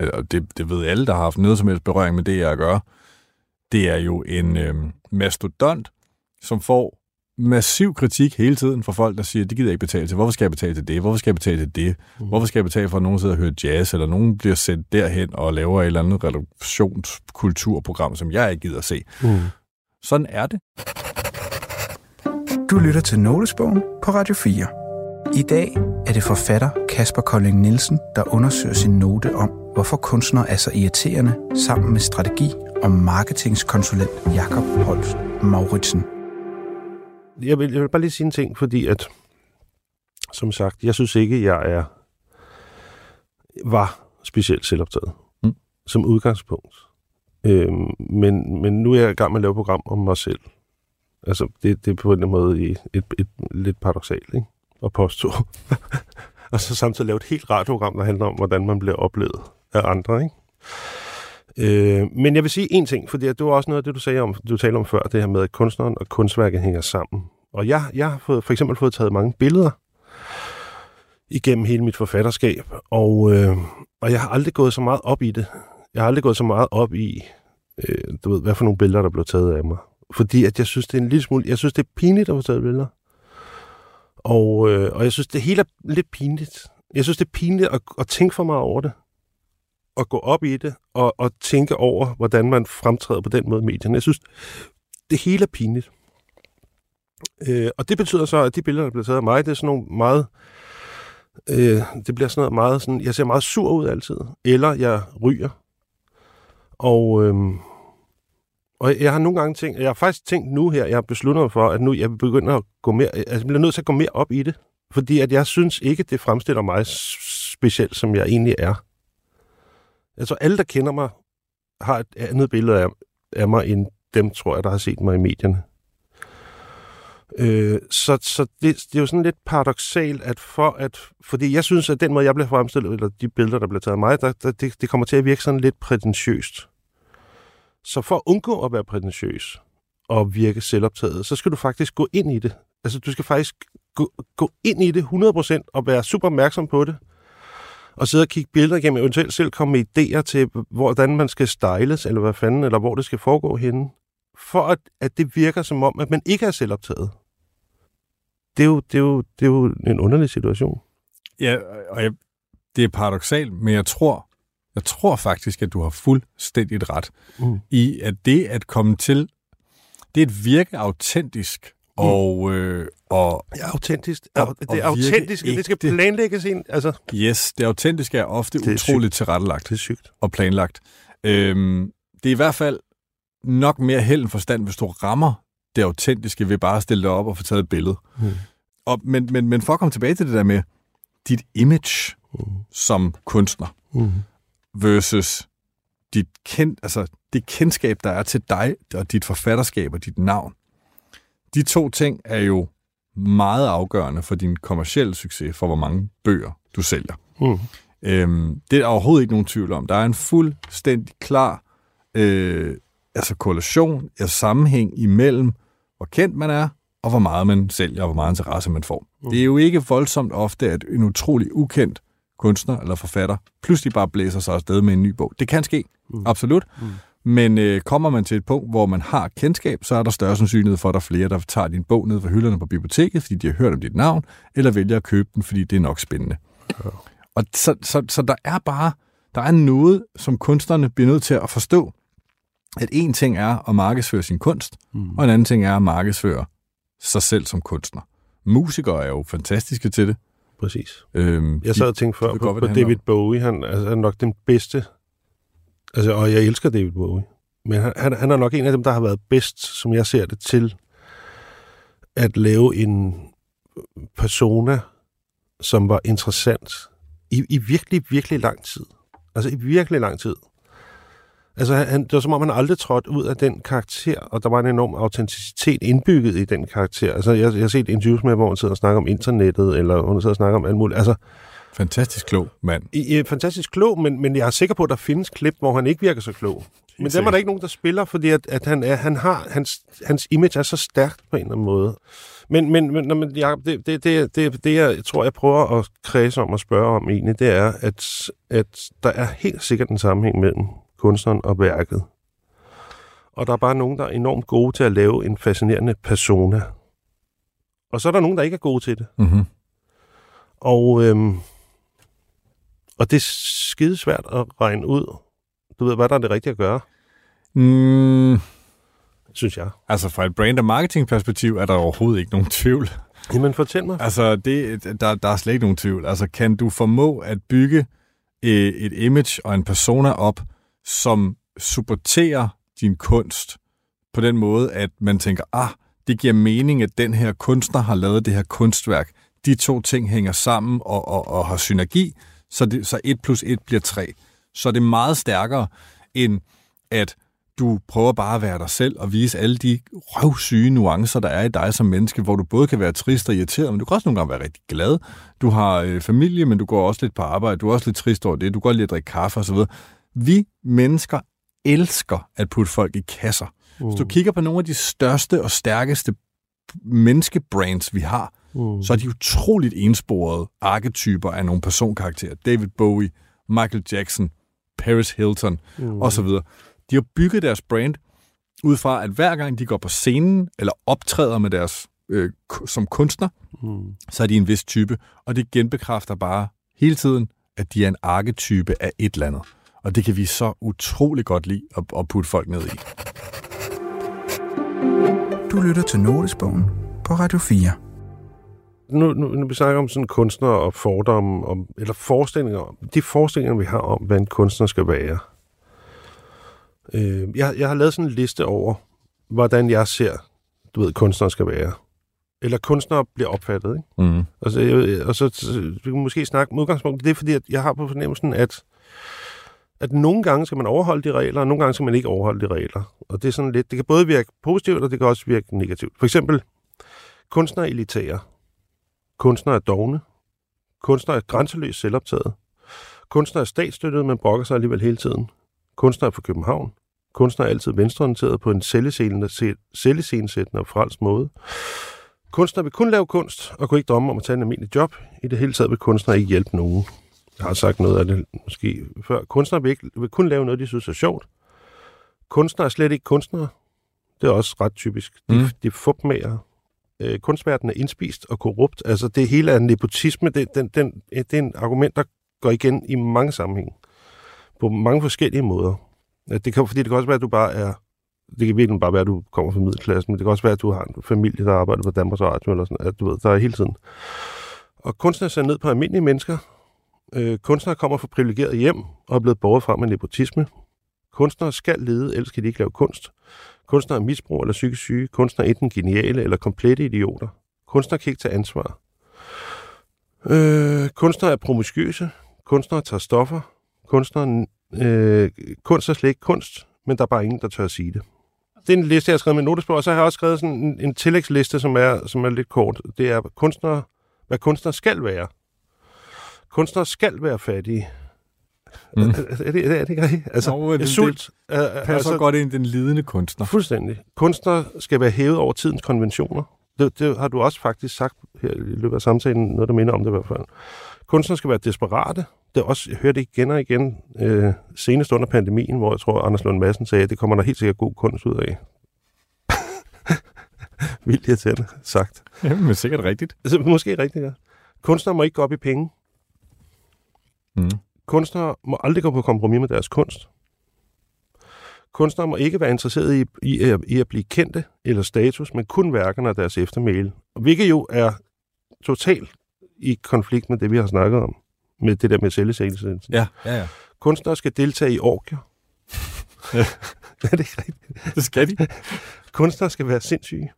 S5: eller det, det ved alle, der har haft noget som helst berøring med det, jeg gør, det er jo en øhm, mastodont, som får massiv kritik hele tiden fra folk, der siger, det gider jeg ikke betale til. Hvorfor skal jeg betale til det? Hvorfor skal jeg betale til det?
S3: Mm.
S5: Hvorfor skal jeg betale for, at nogen sidder og hører jazz, eller nogen bliver sendt derhen og laver et eller andet reduktionskulturprogram, som jeg ikke gider se?
S3: Mm.
S5: Sådan er det.
S4: Du lytter til Notesbogen på Radio 4. I dag er det forfatter Kasper Kolding Nielsen, der undersøger sin note om, hvorfor kunstnere er så irriterende, sammen med strategi- og marketingskonsulent Jakob Holst Mauritsen.
S3: Jeg vil, jeg vil bare lige sige en ting, fordi at, som sagt, jeg synes ikke, jeg er var specielt selvoptaget
S5: Mm.
S3: som udgangspunkt. Øhm, men, men nu er jeg i gang med at lave et program om mig selv. Altså, det, det er på en måde i et, et, et lidt paradoxalt, ikke? At påstå. [laughs] og så samtidig lave et helt radioprogram, der handler om, hvordan man bliver oplevet af andre, ikke? Øh, men jeg vil sige en ting, for det var også noget af det, du sagde om, du talte om før, det her med, at kunstneren og kunstværket hænger sammen. Og jeg, jeg har fået, for eksempel fået taget mange billeder igennem hele mit forfatterskab, og, øh, og jeg har aldrig gået så meget op i det. Jeg har aldrig gået så meget op i, øh, du ved, hvad for nogle billeder, der blev taget af mig. Fordi at jeg synes, det er en lille smule, jeg synes, det er pinligt at få taget billeder. Og, øh, og jeg synes, det hele er lidt pinligt. Jeg synes, det er pinligt at, at tænke for meget over det. At gå op i det, og, og tænke over, hvordan man fremtræder på den måde i medierne. Jeg synes, det hele er pinligt. Øh, og det betyder så, at de billeder, der bliver taget af mig, det er sådan nogle meget... Øh, det bliver sådan noget meget sådan... Jeg ser meget sur ud altid. Eller jeg ryger. Og, øh, og jeg har nogle gange tænkt... Jeg har faktisk tænkt nu her, jeg har besluttet mig for, at nu jeg begynder at gå mere... Altså, jeg bliver nødt til at gå mere op i det. Fordi at jeg synes ikke, det fremstiller mig specielt, som jeg egentlig er. Altså alle, der kender mig, har et andet billede af, af mig, end dem, tror jeg, der har set mig i medierne. Øh, så så det, det er jo sådan lidt paradoxalt, at for at... Fordi jeg synes, at den måde, jeg bliver fremstillet, eller de billeder, der bliver taget af mig, der, der, det, det kommer til at virke sådan lidt prætentiøst. Så for at undgå at være prætentiøs og virke selvoptaget, så skal du faktisk gå ind i det. Altså, du skal faktisk gå, gå ind i det 100% og være super opmærksom på det. Og sidde og kigge billeder igennem, eventuelt selv komme med idéer til, hvordan man skal styles, eller hvad fanden, eller hvor det skal foregå henne. For at, at det virker som om, at man ikke er selvoptaget. Det er jo, det er jo, det er jo en underlig situation.
S5: Ja, og jeg, det er paradoxalt, men jeg tror, jeg tror faktisk, at du har fuldstændigt ret
S3: Mm.
S5: i, at det at komme til, det er at virke autentisk, og, øh, og
S3: Ja, autentisk.
S5: Og-
S3: det er autentisk, det skal planlægges ind. Altså,
S5: yes, det autentiske er ofte
S3: Det er
S5: utroligt tilrettelagt
S3: det er sygt.
S5: og planlagt. Øhm, det er i hvert fald nok mere held end forstand, hvis du rammer det autentiske ved bare at stille dig op og få taget et billede.
S3: Mm.
S5: Og, men, men, men for at komme tilbage til det der med dit image
S3: Mm.
S5: som kunstner,
S3: Mm.
S5: versus dit kend, altså det kendskab, der er til dig og dit forfatterskab og dit navn. De to ting er jo meget afgørende for din kommercielle succes, for hvor mange bøger du sælger.
S3: Mm.
S5: Øhm, det er der overhovedet ikke nogen tvivl om. Der er en fuldstændig klar øh, altså korrelation, altså sammenhæng imellem, hvor kendt man er, og hvor meget man sælger, og hvor meget interesse man får. Mm. Det er jo ikke voldsomt ofte, at en utrolig ukendt kunstner eller forfatter pludselig bare blæser sig afsted med en ny bog. Det kan ske, mm. absolut. Mm. Men øh, kommer man til et punkt, hvor man har kendskab, så er der større sandsynlighed for, at der er flere, der tager din bog ned fra hylderne på biblioteket, fordi de har hørt om dit navn, eller vælger at købe den, fordi det er nok spændende. Ja. Og så, så, så der er bare der er noget, som kunstnerne bliver nødt til at forstå, at en ting er at markedsføre sin kunst, mm. og en anden ting er at markedsføre sig selv som kunstner. Musikere er jo fantastiske til det.
S3: Præcis.
S5: Øhm,
S3: Jeg sad og tænkte før på, på David Bowie. Han altså, er nok den bedste. Altså, og jeg elsker David Bowie. Men han, han, han er nok en af dem, der har været bedst, som jeg ser det, til at lave en persona, som var interessant i, i virkelig, virkelig lang tid. Altså i virkelig lang tid. Altså, han, det var som om, han aldrig trådte ud af den karakter, og der var en enorm autenticitet indbygget i den karakter. Altså, jeg, jeg har set interviews med, hvor han sidder og snakker om internettet, eller hun sidder og snakker om alt muligt. Altså,
S5: Fantastisk klog mand.
S3: I, fantastisk klog, men, men jeg er sikker på, at der findes klip, hvor han ikke virker så klog. Men dem er der ikke nogen, der spiller, fordi at, at han, er, han har, hans, hans image er så stærkt på en eller anden måde. Men, men, men, men Jacob, det, det, det, det, det, jeg tror, jeg prøver at kredse om og spørge om egentlig, det er, at, at der er helt sikkert en sammenhæng mellem kunstneren og værket. Og der er bare nogen, der er enormt gode til at lave en fascinerende persona. Og så er der nogen, der ikke er gode til det.
S5: Mm-hmm.
S3: Og, øhm, og det er skide svært at regne ud. Du ved, hvad der er det rigtige at gøre,
S5: Mm,
S3: synes jeg.
S5: altså fra et brand- og marketingperspektiv er der overhovedet ikke nogen tvivl.
S3: Jamen, fortæl mig.
S5: Altså, det, der, der er slet ikke nogen tvivl. Altså, kan du formå at bygge øh, et image og en persona op, som supporterer din kunst på den måde, at man tænker, ah, det giver mening, at den her kunstner har lavet det her kunstværk. De to ting hænger sammen og, og, og har synergi, så, det, så 1 plus 1 bliver 3. Så er det meget stærkere, end at du prøver bare at være dig selv og vise alle de røvsyge nuancer, der er i dig som menneske, hvor du både kan være trist og irriteret, men du kan også nogle gange være rigtig glad. Du har øh, familie, men du går også lidt på arbejde. Du er også lidt trist over det. Du går lige at drikke kaffe osv. Vi mennesker elsker at putte folk i kasser. Uh. Hvis du kigger på nogle af de største og stærkeste menneskebrands, vi har,
S3: Mm.
S5: så er de utroligt ensporede arketyper af nogle personkarakterer. David Bowie, Michael Jackson, Paris Hilton mm. osv. De har bygget deres brand ud fra, at hver gang de går på scenen eller optræder med deres øh, som kunstner,
S3: Mm.
S5: så er de en vis type, og det genbekræfter bare hele tiden, at de er en arketype af et eller andet. Og det kan vi så utrolig godt lide at, at putte folk ned i.
S4: Du lytter til Notesbogen på Radio 4.
S3: Nu, nu, nu vi snakker om sådan kunstnere og fordomme, om, eller forestillinger om, de forestillinger, vi har om, hvad en kunstner skal være. Øh, jeg, jeg har lavet sådan en liste over, hvordan jeg ser, du ved, kunstnere skal være. Eller kunstnere bliver opfattet, ikke?
S5: Mm.
S3: Altså, jeg, og så, vi kan måske snakke med udgangspunkt. Det er fordi, at jeg har på fornemmelsen, at, at nogle gange skal man overholde de regler, og nogle gange skal man ikke overholde de regler. Og det er sådan lidt, det kan både virke positivt, og det kan også virke negativt. For eksempel, kunstnere er elitære. Kunstnere er dogne. Kunstnere er grænseløst selvoptaget. Kunstnere er statsstøttet, men brokker sig alligevel hele tiden. Kunstnere er fra København. Kunstnere er altid venstreorienteret på en selvescenesættende og frelst måde. Kunstnere vil kun lave kunst, og kunne ikke drømme om at tage en almindelig job. I det hele taget vil kunstnere ikke hjælpe nogen. Jeg har sagt noget af det måske før. Kunstnere vil, ikke, vil kun lave noget, de synes er sjovt. Kunstnere er slet ikke kunstnere. Det er også ret typisk. De,
S5: Mm.
S3: de er fupmager. Øh, kunstverdenen er indspist og korrupt. Altså det hele er nepotisme. Det, den, den, det er en argument, der går igen i mange sammenhænge. På mange forskellige måder. Det kan, fordi det kan også være, at du bare er... Det kan virkelig bare være, at du kommer fra middelklassen, men det kan også være, at du har en familie, der arbejder på Danmarks Radio, eller sådan, at du ved, der er hele tiden. Og kunstnere ser ned på almindelige mennesker. Øh, kunstnere kommer fra privilegeret hjem og er blevet båret frem med nepotisme. Kunstnere skal lede, ellers kan de ikke lave kunst. Kunstnere er misbrug eller psykisk syge. Kunstnere er enten geniale eller komplette idioter. Kunstnere kan ikke tage ansvar. Øh, kunstnere er promiskuøse. Kunstnere tager stoffer. Kunstnere, øh, kunst er slet ikke kunst, men der er bare ingen, der tør at sige det. det er en liste, jeg har skrevet med notesbog, og så har jeg også skrevet sådan en, en tillægsliste, som er, som er lidt kort. Det er kunstnere, hvad kunstnere skal være. Kunstnere skal være fattige. Mm. Er, det, er det ikke rigtigt? Altså,
S5: Jo, det-
S3: sult. er- er-
S5: Passer
S3: altså,
S5: godt ind i den lidende kunstner.
S3: Fuldstændig. Kunstnere skal være hævet over tidens konventioner. Det, det har du også faktisk sagt her i løbet af samtalen, noget der minder om det i hvert fald. Kunstnere skal være desperate. Det er også, jeg hørte det igen og igen øh, senest under pandemien, hvor jeg tror, Anders Lund Madsen sagde, at det kommer der helt sikkert god kunst ud af. [laughs] Vildt irriterende sagt.
S5: Jamen, men sikkert rigtigt.
S3: Altså, måske rigtigt, ja. Kunstnere må ikke gå op i penge.
S5: Mm.
S3: Kunstnere må aldrig gå på kompromis med deres kunst. Kunstnere må ikke være interesserede i, i, at- i at blive kendte eller status, men kun værkerne og deres eftermæle. Hvilket jo er totalt i konflikt med det, vi har snakket om. Med det der med selvsættelse.
S5: Ja, ja, ja.
S3: Kunstnere skal deltage i orgier.
S5: Ja. [laughs]
S3: er det ikke rigtigt?
S5: Det skal de.
S3: Kunstnere skal være sindssyge.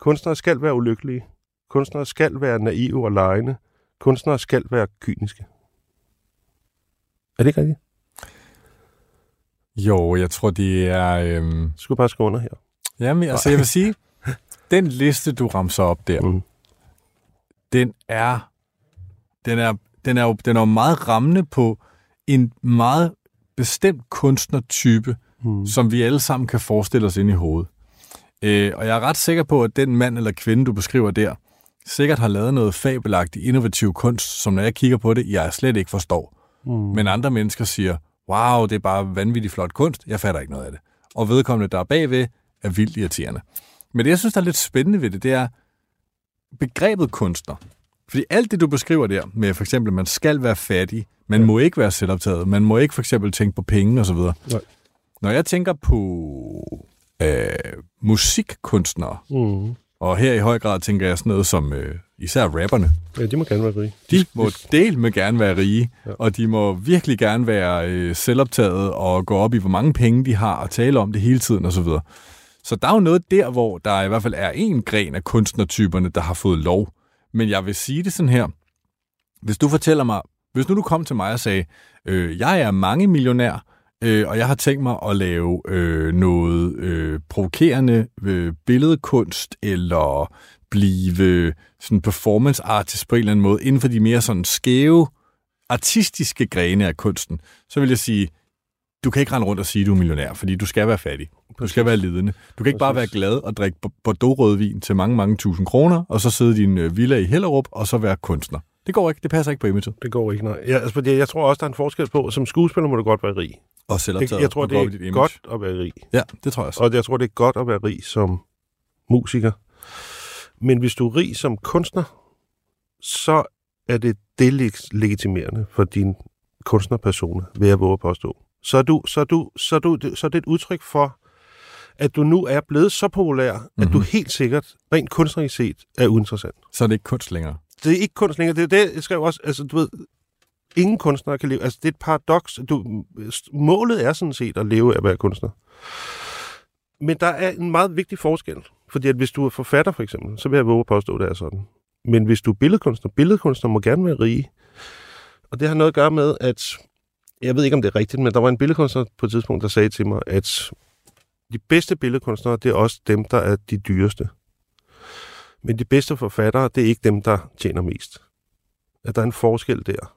S3: Kunstnere skal være ulykkelige. Kunstnere skal være naive og lejende. Kunstnere skal være kyniske. Er det ikke rigtigt?
S5: Jo, jeg tror, det er... Øhm...
S3: Skulle bare skrive under her.
S5: Jamen, altså, jeg vil sige, [laughs] den liste, du ramser op der,
S3: Mm.
S5: den er, den er, den er jo den er jo meget rammende på en meget bestemt kunstnertype,
S3: Mm.
S5: som vi alle sammen kan forestille os ind i hovedet. Øh, og jeg er ret sikker på, at den mand eller kvinde, du beskriver der, sikkert har lavet noget fabelagtigt innovativ kunst, som når jeg kigger på det, jeg slet ikke forstår.
S3: Mm.
S5: Men andre mennesker siger, wow, det er bare vanvittigt flot kunst, jeg fatter ikke noget af det. Og vedkommende, der er bagved, er vildt irriterende. Men det, jeg synes, der er lidt spændende ved det, det er begrebet kunstner. Fordi alt det, du beskriver der, med for eksempel, at man skal være fattig, man ja. må ikke være selvoptaget, man må ikke for eksempel tænke på penge osv. Når jeg tænker på øh, musikkunstnere,
S3: Mm.
S5: Og her i høj grad tænker jeg sådan noget som øh, især rapperne,
S3: Ja, de må gerne være rige.
S5: de må del med gerne være rige,
S3: Ja.
S5: og de må virkelig gerne være øh, selvoptaget og gå op i, hvor mange penge de har, og tale om det hele tiden osv. Så, så der er jo noget der, hvor der i hvert fald er en gren af kunstnertyperne, der har fået lov. Men jeg vil sige det sådan her. Hvis du fortæller mig, hvis nu du kom til mig og sagde, øh, jeg er mange millionær, øh, og jeg har tænkt mig at lave øh, noget øh, provokerende øh, billedkunst, eller blive sådan performance artist på en eller anden måde, inden for de mere sådan skæve, artistiske grene af kunsten, så vil jeg sige, du kan ikke rende rundt og sige, at du er millionær, fordi du skal være fattig. Du skal være lidende. Du kan ikke bare være glad og drikke Bordeaux-rødvin til mange, mange tusind kroner, og så sidde i din øh, villa i Hellerup, og så være kunstner. Det går ikke. Det passer ikke på imaget.
S3: Det går ikke, nej. Ja, altså, fordi jeg tror også, der er en forskel på, som skuespiller må du godt være rig.
S5: Og
S3: Jeg,
S5: selvoptaget.
S3: jeg tror,
S5: og
S3: det er
S5: image.
S3: godt at være rig.
S5: Ja, det tror jeg også.
S3: Og jeg tror, det er godt at være rig som musiker. Men hvis du er rig som kunstner, så er det delegitimerende for din kunstnerpersona, vil jeg våge at påstå. Så er, du, så, er du, så, er du, så er det et udtryk for, at du nu er blevet så populær, mm-hmm. at du
S5: Mhm.
S3: helt sikkert, rent kunstnerisk set, er uinteressant.
S5: Så er det ikke kunst længere.
S3: Det er ikke kunst længere. Det er det, jeg skrev også, altså du ved, ingen kunstnere kan leve, altså det er et paradoks. Du, målet er sådan set at leve af at være kunstner. Men der er en meget vigtig forskel. Fordi at hvis du er forfatter for eksempel, så vil jeg våge at påstå, at det er sådan. Men hvis du er billedkunstner, billedkunstner må gerne være rige. Og det har noget at gøre med, at jeg ved ikke, om det er rigtigt, men der var en billedkunstner på et tidspunkt, der sagde til mig, at de bedste billedkunstnere, det er også dem, der er de dyreste. Men de bedste forfattere, det er ikke dem, der tjener mest. At der er en forskel der.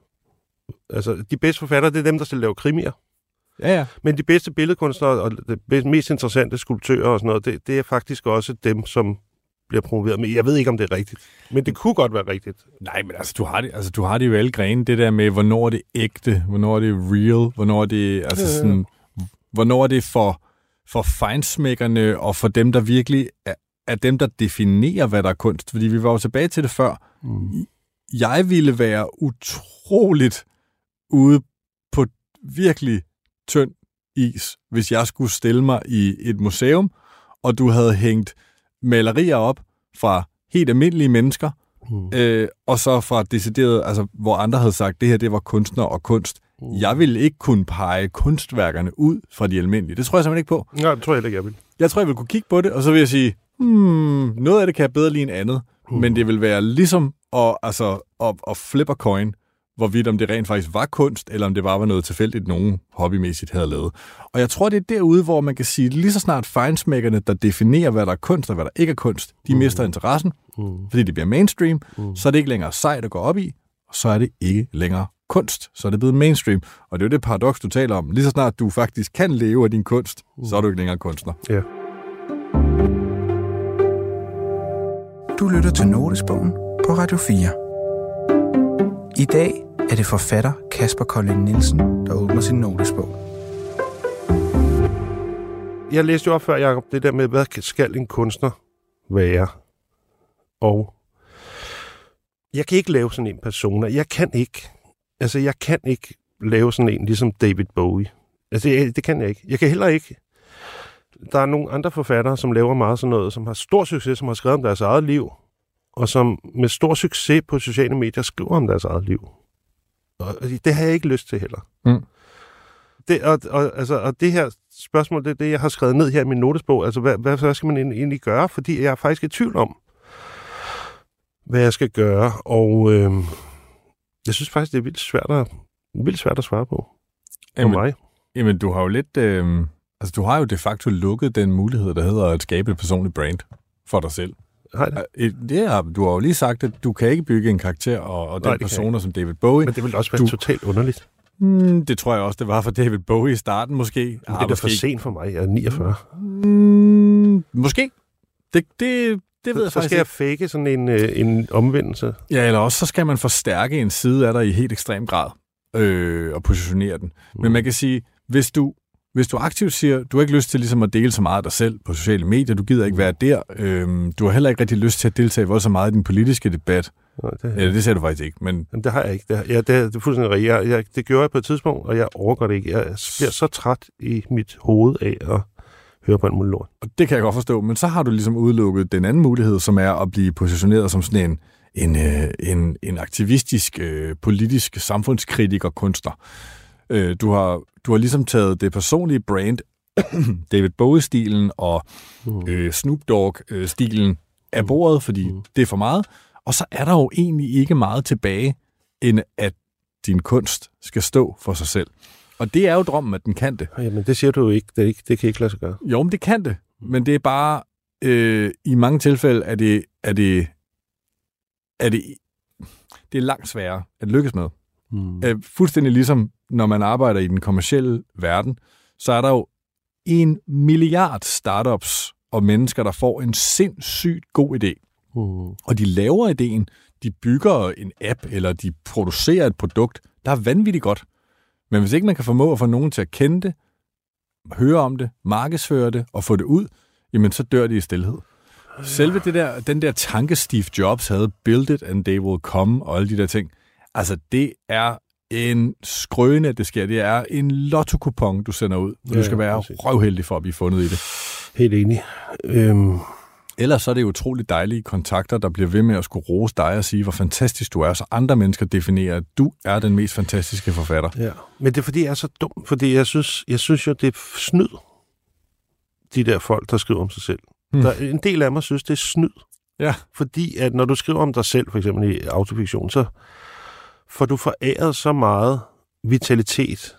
S3: Altså, de bedste forfattere, det er dem, der skal lave krimier.
S5: Ja, ja.
S3: Men de bedste billedkunstnere og de mest interessante skulptører og sådan noget, det, det er faktisk også dem, som bliver promoveret. Men jeg ved ikke, om det er rigtigt. Men det kunne godt være rigtigt.
S5: Nej, men altså, du har det, altså, du har det jo alle grene. Det der med, hvornår er det ægte, hvornår er det real, hvornår er det, altså
S3: Ja, ja.
S5: sådan, hvornår er det for, for fejnsmækkerne og for dem, der virkelig er, er dem, der definerer, hvad der er kunst. Fordi vi var jo tilbage til det før.
S3: Mm.
S5: Jeg ville være utroligt ude på virkelig tynd is, hvis jeg skulle stille mig i et museum, og du havde hængt malerier op fra helt almindelige mennesker,
S3: Mm.
S5: øh, og så fra decideret, altså hvor andre havde sagt, det her det var kunstner og kunst.
S3: Mm.
S5: Jeg ville ikke kunne pege kunstværkerne ud fra de almindelige. Det tror jeg simpelthen ikke på.
S3: Nej, det tror jeg heller ikke, jeg vil.
S5: Jeg tror, jeg vil kunne kigge på det, og så vil jeg sige, hmm, noget af det kan jeg bedre lide end andet,
S3: Mm.
S5: men det vil være ligesom at, altså, at, at flip a coin. hvorvidt om det rent faktisk var kunst, eller om det bare var noget tilfældigt, nogen hobbymæssigt havde lavet. Og jeg tror, det er derude, hvor man kan sige, lige så snart fejnsmækkerne, der definerer, hvad der er kunst og hvad der ikke er kunst, de mm. mister interessen, mm. fordi det bliver mainstream, mm. så er det ikke længere sejt at gå op i, og så er det ikke længere kunst, så er det blevet mainstream. Og det er jo det paradoks, du taler om. Lige så snart du faktisk kan leve af din kunst, mm. så er du ikke længere kunstner.
S3: Ja.
S4: Du lytter til Notesbogen på Radio 4. I dag er det forfatter Kasper Kolding Nielsen, der åbner sin notesbog.
S3: Jeg læste jo op før, Jacob, det der med, hvad skal en kunstner være? Og jeg kan ikke lave sådan en persona. Jeg kan ikke. Altså, jeg kan ikke lave sådan en, ligesom David Bowie. Altså, det, det kan jeg ikke. Jeg kan heller ikke. Der er nogle andre forfattere, som laver meget sådan noget, som har stor succes, som har skrevet om deres eget liv, og som med stor succes på sociale medier skriver om deres eget liv. Og det har jeg ikke lyst til heller.
S5: Mm.
S3: Det, og, og, altså, og det her spørgsmål, det er det, jeg har skrevet ned her i min notesbog. Altså, hvad, hvad, hvad skal man egentlig gøre? Fordi jeg er faktisk i tvivl om, hvad jeg skal gøre. Og øh, jeg synes faktisk, det er vildt svært at, vildt svært at svare på.
S5: Jamen,
S3: For mig.
S5: Jamen, du har jo lidt... Øh, altså, du har jo de facto lukket den mulighed, der hedder at skabe et personligt brand for dig selv.
S3: Har jeg det?
S5: Øh, Det har, du har jo lige sagt, at du kan ikke bygge en karakter og, og den
S3: Nej, det
S5: personer som David Bowie.
S3: Men det ville også være
S5: Du-
S3: totalt underligt.
S5: Mm, det tror jeg også, det var for David Bowie i starten måske.
S3: Men
S5: Ah,
S3: det er da for sent for mig. Jeg er 49.
S5: Mm, måske. Det, det, det ved
S3: Så,
S5: jeg
S3: så
S5: faktisk
S3: skal jeg fake sådan en, øh, en omvendelse.
S5: Ja, eller også så skal man forstærke en side af dig i helt ekstrem grad øh, og positionere den. Men
S3: Mm.
S5: man kan sige, hvis du, hvis du aktivt siger, du har ikke lyst til ligesom at dele så meget af dig selv på sociale medier, du gider ikke være der, øh, du har heller ikke rigtig lyst til at deltage voldsomt meget i den politiske debat,
S3: Nej, det,
S5: eller det siger du faktisk ikke, men
S3: Jamen, det har jeg ikke. Det, har, ja, det, det er fuldstændig rigtigt. Jeg, jeg, det gjorde jeg på et tidspunkt, og jeg overgår det ikke. Jeg bliver så træt i mit hoved af at høre på en mulig lort.
S5: Og det kan jeg godt forstå, men så har du ligesom udelukket den anden mulighed, som er at blive positioneret som sådan en, en, øh, en, en aktivistisk, øh, politisk samfundskritiker kunstner. Øh, du, har, du har ligesom taget det personlige brand, [clears throat] David Bowie-stilen og
S3: Mm.
S5: øh, Snoop Dogg-stilen af bordet, fordi
S3: Mm.
S5: det er for meget. Og så er der jo egentlig ikke meget tilbage, end at din kunst skal stå for sig selv. Og det er jo drømmen, at den kan det.
S3: Jamen, det siger du jo ikke. Det, ikke, det kan ikke lade sig gøre.
S5: Jo, men det kan det. Men det er bare, øh, i mange tilfælde er det, er det, er det, det er langt sværere at lykkes med.
S3: Mm.
S5: Øh, fuldstændig ligesom, når man arbejder i den kommercielle verden, så er der jo en milliard startups og mennesker, der får en sindssygt god idé.
S3: Mm.
S5: Og de laver ideen, de bygger en app, eller de producerer et produkt, der er vanvittigt godt. Men hvis ikke man kan formå at få nogen til at kende det, høre om det, markedsføre det og få det ud, jamen så dør de i stillhed. Selve det der, den der tanke, Steve Jobs havde, build it and they will come, og alle de der ting, altså det er en skrøne, at det sker. Det er en lotto du sender ud. Og
S3: Ja,
S5: du skal være
S3: præcis.
S5: røvheldig for at blive fundet i det.
S3: Helt enig. Øhm,
S5: Ellers så er det utroligt dejlige kontakter, der bliver ved med at skulle rose dig og sige, hvor fantastisk du er, så andre mennesker definerer, at du er den mest fantastiske forfatter.
S3: ja. Men det er, fordi jeg er så dum. Fordi jeg synes, jeg synes jo, det er snyd, de der folk, der skriver om sig selv.
S5: Hmm.
S3: Mm. Der, en del af mig synes, det er snyd.
S5: Ja.
S3: Fordi at når du skriver om dig selv, for eksempel i autofiktion, så får du foræret så meget vitalitet.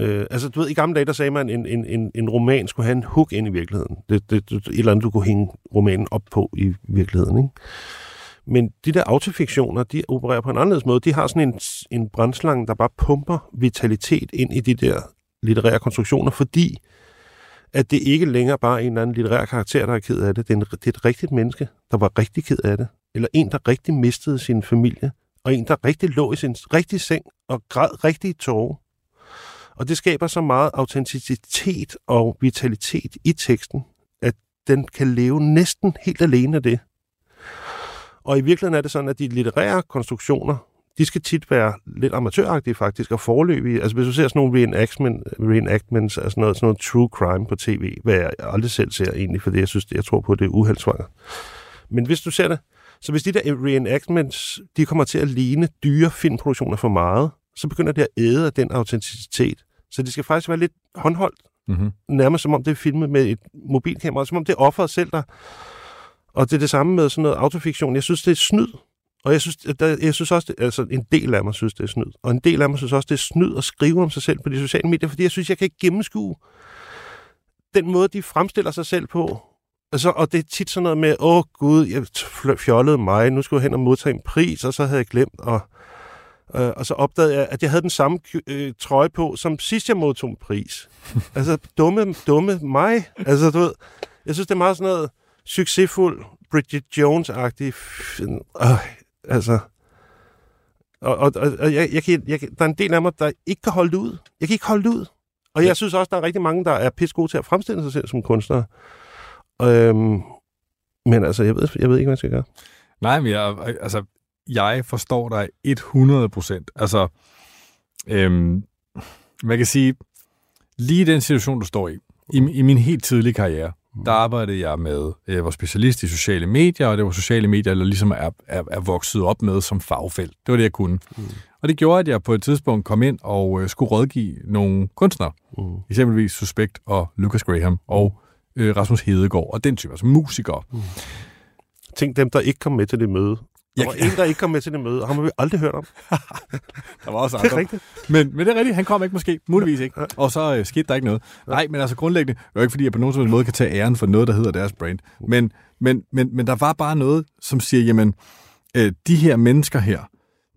S3: Øh, altså, du ved, i gamle dage, der sagde man, at en, en, en, en roman skulle have en hook ind i virkeligheden. Det, det, det, et eller andet, du kunne hænge romanen op på i virkeligheden, ikke? Men de der autofiktioner, de opererer på en anderledes måde. De har sådan en, en brændslange, der bare pumper vitalitet ind i de der litterære konstruktioner, fordi at det ikke længere bare er en eller anden litterær karakter, der er ked af det. Det er, en, det er et rigtigt menneske, der var rigtig ked af det. Eller en, der rigtig mistede sin familie. Og en, der rigtig lå i sin rigtige seng og græd rigtig tårer. Og det skaber så meget autenticitet og vitalitet i teksten, at den kan leve næsten helt alene af det. Og i virkeligheden er det sådan, at de litterære konstruktioner, de skal tit være lidt amatøragtige faktisk, og forløbige. Altså hvis du ser sådan nogle reenactments, reenactments, altså noget, sådan noget true crime på tv, hvad jeg aldrig selv ser egentlig, fordi jeg synes, jeg tror på, at det er uheldsvanger. Men hvis du ser det, så hvis de der reenactments, de kommer til at ligne dyre filmproduktioner for meget, så begynder det at æde af den autenticitet. Så det skal faktisk være lidt håndholdt,
S5: Mm-hmm.
S3: nærmest som om det er filmet med et mobilkamera, som om det er offeret selv, der... Og det er det samme med sådan noget autofiktion. Jeg synes, det er snyd Og jeg synes, at der, jeg synes også, det, altså en del af mig synes, det er snyd. Og en del af mig synes også, det er snyd at skrive om sig selv på de sociale medier, fordi jeg synes, jeg kan ikke gennemskue den måde, de fremstiller sig selv på. Altså, og det er tit sådan noget med, åh gud, jeg fjollede mig, nu skulle jeg hen og modtage en pris, og så havde jeg glemt, og, øh, og så opdagede jeg, at jeg havde den samme øh, trøje på, som sidst jeg modtog en pris. [laughs] altså, dumme, dumme mig. Altså, du ved, jeg synes, det er meget sådan noget succesfuld, Bridget Jones-agtig. Øh, altså, og, og, og jeg, jeg kan, jeg, der er en del af mig, der ikke kan holde det ud. Jeg kan ikke holde det ud. Og jeg synes også, der er rigtig mange, der er pisse gode til at fremstille sig selv som kunstnere. Øhm, men altså, jeg ved, jeg ved ikke, hvad jeg skal gøre.
S5: Nej, men jeg, altså, jeg forstår dig 100 procent. Altså, øhm, man kan sige, lige i den situation, du står i, i, i min helt tidlige karriere, der arbejdede jeg med, jeg var specialist i sociale medier, og det var sociale medier, der ligesom er, er, er vokset op med som fagfelt. Det var det, jeg kunne. Mm. Og det gjorde, at jeg på et tidspunkt kom ind og øh, skulle rådgive nogle kunstnere. Mm. Eksempelvis Suspekt og Lucas Graham og øh, Rasmus Hedegaard og den type, altså musikere. Mm.
S3: Tænk dem, der ikke kom med til det møde. Der var en, der ikke kom med til det møde, og ham har vi aldrig hørt om. [laughs]
S5: der var også andre. Det er rigtigt. Men, men det er rigtigt, han kom ikke måske, muligvis ikke. Og så øh, skete der ikke noget. Nej, men altså grundlæggende, det er jo ikke fordi, jeg på nogen som måde kan tage æren for noget, der hedder deres brand. Men, men, men, men der var bare noget, som siger, jamen, øh, de her mennesker her,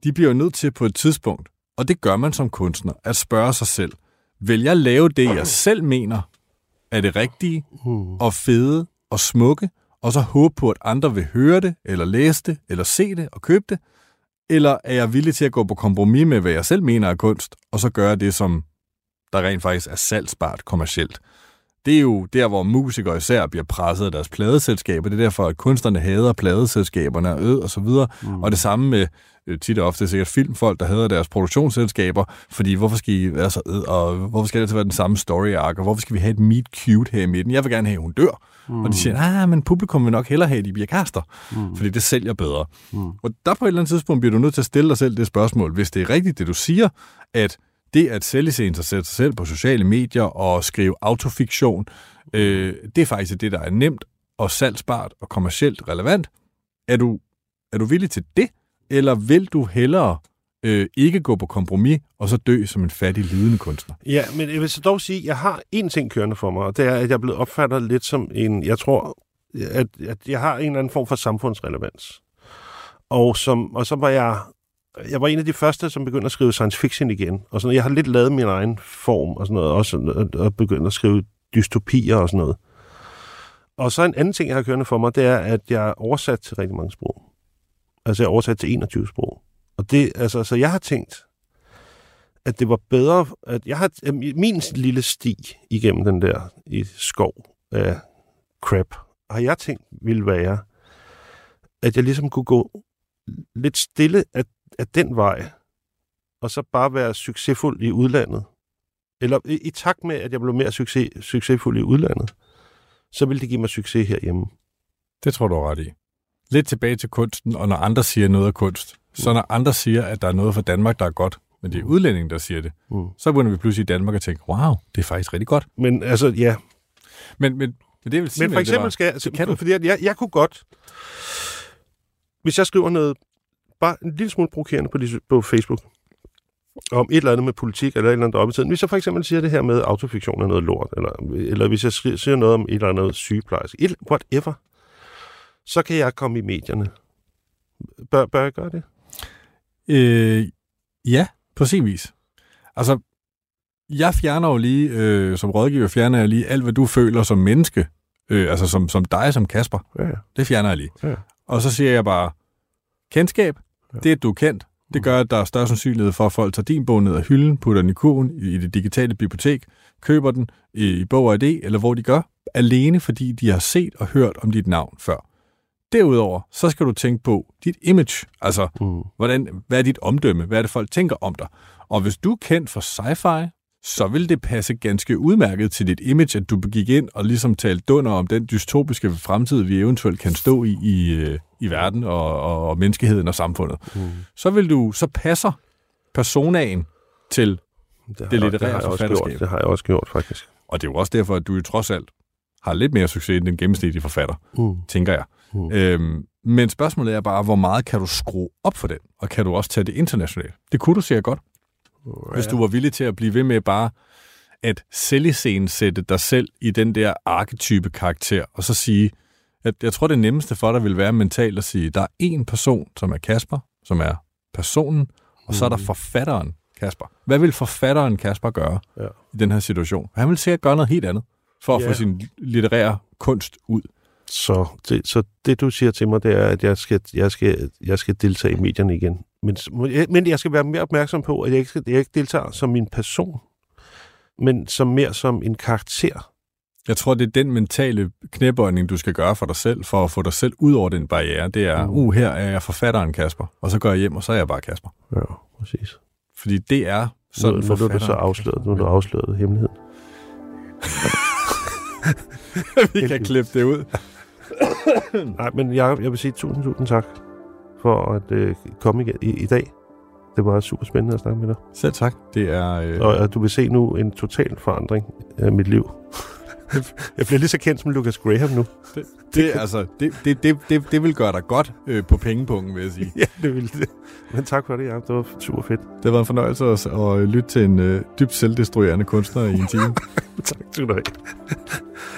S5: de bliver jo nødt til på et tidspunkt, og det gør man som kunstner, at spørge sig selv, vil jeg lave det, jeg selv mener er det rigtige, og fede og smukke, og så håbe på, at andre vil høre det, eller læse det, eller se det og købe det? Eller er jeg villig til at gå på kompromis med, hvad jeg selv mener er kunst, og så gøre det, som der rent faktisk er salgsbart kommercielt? Det er jo der, hvor musikere især bliver presset af deres pladeselskaber. Det er derfor, at kunstnerne hader pladeselskaberne og ød og så videre. Mm. Og det samme med øh, tit og ofte sikkert filmfolk, der hader deres produktionsselskaber, fordi hvorfor skal I være så ød, og hvorfor skal det være den samme story arc, og hvorfor skal vi have et meet cute her i midten? Jeg vil gerne have, at hun dør. Mm. Og de siger, ah, men publikum vil nok hellere have, at de bliver kaster, mm. fordi det sælger bedre. Mm. Og der på et eller andet tidspunkt bliver du nødt til at stille dig selv det spørgsmål, hvis det er rigtigt, det du siger, at det at sælge sig sig selv på sociale medier og skrive autofiktion, øh, det er faktisk det, der er nemt og salgsbart og kommercielt relevant. Er du, er du villig til det, eller vil du hellere øh, ikke gå på kompromis og så dø som en fattig, lidende kunstner?
S3: Ja, men jeg vil så dog sige, at jeg har én ting kørende for mig, og det er, at jeg er blevet opfattet lidt som en, jeg tror, at, at jeg har en eller anden form for samfundsrelevans. Og, som, og så var jeg jeg var en af de første, som begyndte at skrive science fiction igen. Og sådan, jeg har lidt lavet min egen form og sådan noget, også og, og begyndt at skrive dystopier og sådan noget. Og så en anden ting, jeg har kørende for mig, det er, at jeg er oversat til rigtig mange sprog. Altså jeg er oversat til 21 sprog. Og det, altså, så jeg har tænkt, at det var bedre, at jeg har, min lille sti igennem den der i skov af crap, har jeg tænkt ville være, at jeg ligesom kunne gå lidt stille at af den vej, og så bare være succesfuld i udlandet, eller i, i takt med, at jeg blev mere succes, succesfuld i udlandet, så ville det give mig succes herhjemme.
S5: Det tror du er ret i. Lidt tilbage til kunsten, og når andre siger noget af kunst, mm. så når andre siger, at der er noget for Danmark, der er godt, men det er udlændingen, der siger det, mm. så begynder vi pludselig i Danmark at tænke, wow, det er faktisk rigtig godt.
S3: Men altså, ja.
S5: Men, men, men det vil sige,
S3: men for eksempel var, skal jeg, kan du? fordi jeg, jeg, jeg kunne godt, hvis jeg skriver noget bare en lille smule provokerende på, på Facebook, om et eller andet med politik, eller et eller andet oppe i tiden. Hvis jeg for eksempel siger det her med autofiktion er noget lort, eller, eller hvis jeg siger noget om et eller andet sygeplejerske, et, whatever, så kan jeg komme i medierne. Bør, bør jeg gøre det?
S5: Øh, ja, på sin vis. Altså, jeg fjerner jo lige, øh, som rådgiver, fjerner jeg lige alt, hvad du føler som menneske, øh, altså som, som dig, som Kasper. Ja, ja. Det fjerner jeg lige. Ja. Og så siger jeg bare, kendskab, Ja. Det, at du er kendt, det gør, at der er større sandsynlighed for, at folk tager din bog ned af hylden, putter den i kurven i det digitale bibliotek, køber den i Bog og ID, eller hvor de gør, alene fordi de har set og hørt om dit navn før. Derudover, så skal du tænke på dit image, altså mm. hvordan, hvad er dit omdømme, hvad er det folk tænker om dig. Og hvis du er kendt for sci-fi, så vil det passe ganske udmærket til dit image, at du gik ind og ligesom talte dunder om den dystopiske fremtid, vi eventuelt kan stå i i, øh, i verden og, og, og menneskeheden og samfundet. Mm. Så vil du, så passer personaen til det, det litterære forfatterskab.
S3: Det har jeg også gjort, faktisk.
S5: Og det er jo også derfor, at du jo trods alt har lidt mere succes end den gennemsnitlige forfatter, mm. tænker jeg. Mm. Øhm, Men spørgsmålet er bare, hvor meget kan du skrue op for den? Og kan du også tage det internationalt? Det kunne du sikkert godt. Hvis du var villig til at blive ved med bare at sætte dig selv i den der arketype karakter, og så sige, at jeg tror, det nemmeste for dig vil være mentalt at sige, der er en person, som er Kasper, som er personen, og så er der forfatteren Kasper. Hvad vil forfatteren Kasper gøre
S3: Ja.
S5: i den her situation? Han vil sikkert gøre noget helt andet, for at
S3: Ja.
S5: få sin litterære kunst ud.
S3: Så det, så det, du siger til mig, det er, at jeg skal, jeg skal, jeg skal deltage i medierne igen. Men, men jeg skal være mere opmærksom på, at jeg ikke, jeg ikke deltager som min person, men som mere som en karakter.
S5: Jeg tror, det er den mentale knæbøjning, du skal gøre for dig selv, for at få dig selv ud over den barriere. Det er,
S3: Mm.
S5: uh, her er jeg forfatteren Kasper, og så går jeg hjem, og så er jeg bare Kasper.
S3: Ja, præcis.
S5: Fordi det er
S3: Så
S5: sådan
S3: nu, nu er du så afsløret, nu er du afsløret hemmeligheden. [laughs]
S5: Vi kan klippe det ud.
S3: Nej, men jeg, jeg vil sige tusind, tusind tak for at øh, komme igen i, i dag. Det var super spændende at snakke med dig.
S5: Selv tak. Det er... Øh,
S3: Og at du vil se nu en total forandring af mit liv. jeg bliver lige så kendt som Lucas Graham nu.
S5: det, det, altså, det, det, det, det, det vil gøre dig godt øh, på pengepunkten, vil jeg sige.
S3: Ja, det ville det. Men tak for det, ja. Det var super fedt.
S5: Det været en fornøjelse at, at lytte til en øh, dybt selvdestruerende kunstner i en time. [laughs]
S3: tak skal du have.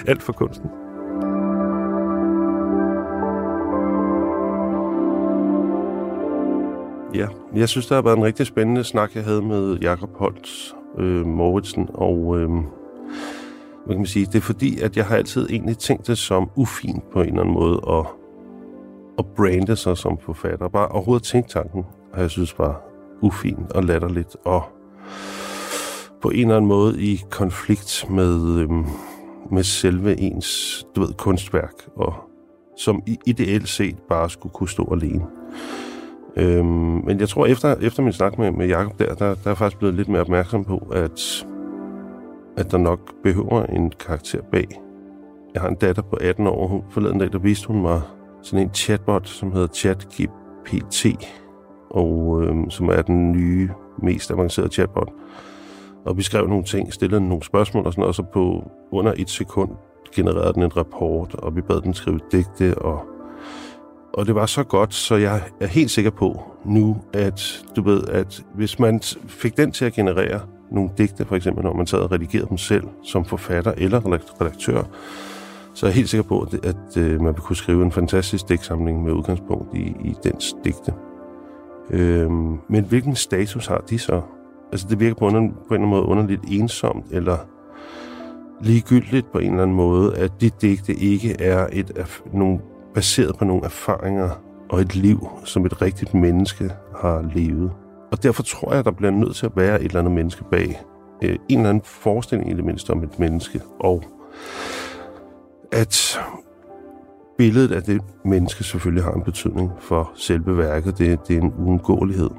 S3: Alt for kunsten. Ja, jeg synes, det har været en rigtig spændende snak, jeg havde med Jakob Holtz øh, Mauritsen, og øh, hvad kan man sige, det er fordi, at jeg har altid egentlig tænkt det som ufint på en eller anden måde, at, at brande sig som forfatter. Bare overhovedet tænke tanken, har jeg synes var ufint og latterligt, og på en eller anden måde i konflikt med, øh, med selve ens du ved, kunstværk, og som ideelt set bare skulle kunne stå alene. Øhm, men jeg tror, efter, efter min snak med, med Jacob der, der, der er faktisk blevet lidt mere opmærksom på, at, at der nok behøver en karakter bag. Jeg har en datter på 18 år. Hun, forleden dag, der viste hun mig sådan en chatbot, som hedder ChatGPT, og øhm, som er den nye, mest avancerede chatbot. Og vi skrev nogle ting, stillede nogle spørgsmål og sådan noget, og så på under et sekund genererede den en rapport, og vi bad den skrive digte, og, og det var så godt, så jeg er helt sikker på nu, at du ved, at hvis man fik den til at generere nogle digte, for eksempel når man sad og redigerede dem selv som forfatter eller redaktør, så er jeg helt sikker på, at, at øh, man vil kunne skrive en fantastisk digtsamling med udgangspunkt i, i dens digte. Øhm, men hvilken status har de så? Altså det virker på, under, på en eller anden måde underligt ensomt, eller ligegyldigt på en eller anden måde, at de digte ikke er et, af nogle, baseret på nogle erfaringer og et liv, som et rigtigt menneske har levet. Og derfor tror jeg, der bliver nødt til at være et eller andet menneske bag. Øh, en eller anden forestilling i det mindste om et menneske. Og at billedet af det menneske selvfølgelig har en betydning for selve værket. Det, det er en uundgåelighed.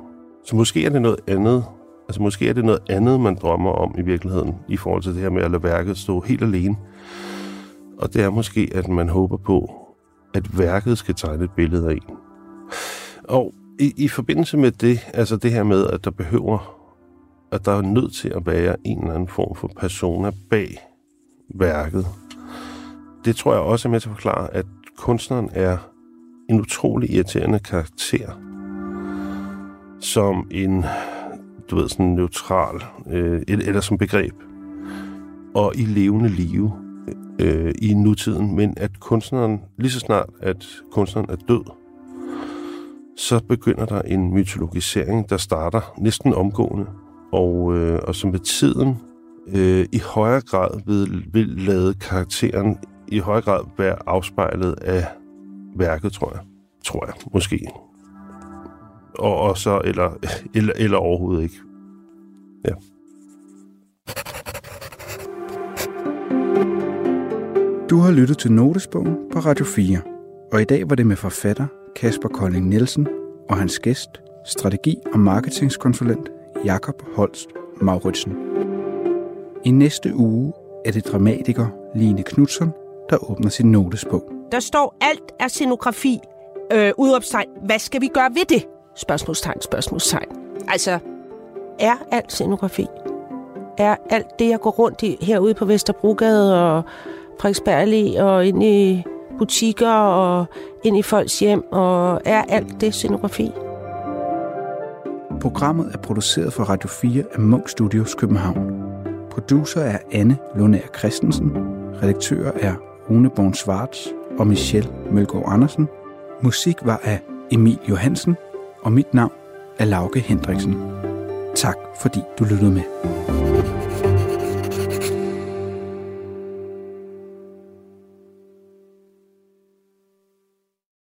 S3: Så måske er det noget andet. Altså måske er det noget andet, man drømmer om i virkeligheden, i forhold til det her med at lade værket stå helt alene. Og det er måske, at man håber på, at værket skal tegne et billede af en. Og i, i forbindelse med det, altså det her med, at der behøver, at der er nødt til at være en eller anden form for persona bag værket, det tror jeg også er med til at forklare, at kunstneren er en utrolig irriterende karakter, som en, du ved, sådan neutral, øh, eller, eller som begreb, og i levende live øh, i nutiden, men at kunstneren, lige så snart at kunstneren er død, så begynder der en mytologisering, der starter næsten omgående, og, øh, og som med tiden øh, i højere grad vil, vil lade karakteren i højere grad være afspejlet af værket, tror jeg. Tror jeg, måske. Og, og så, eller, eller, eller overhovedet ikke. Ja.
S4: Du har lyttet til Notesbogen på Radio 4, og i dag var det med forfatter Kasper Kolding Nielsen og hans gæst, strategi- og marketingskonsulent Jakob Holst Mauritsen. I næste uge er det dramatiker Line Knudsen, der åbner sin notesbog.
S6: Der står alt er scenografi. Øh, udopstegn. Hvad skal vi gøre ved det? Spørgsmålstegn, spørgsmålstegn. Altså, er alt scenografi? Er alt det, jeg går rundt i herude på Vesterbrogade og Frederiksberg Allé og ind i butikker og ind i folks hjem, og er alt det scenografi?
S4: Programmet er produceret for Radio 4 af Munk Studios København. Producer er Anne Lunær Christensen. Redaktører er Rune Born Schwartz og Michelle Mølgaard Andersen. Musik var af Emil Johansen, og mit navn er Lauke Hendriksen. Tak fordi du lyttede med.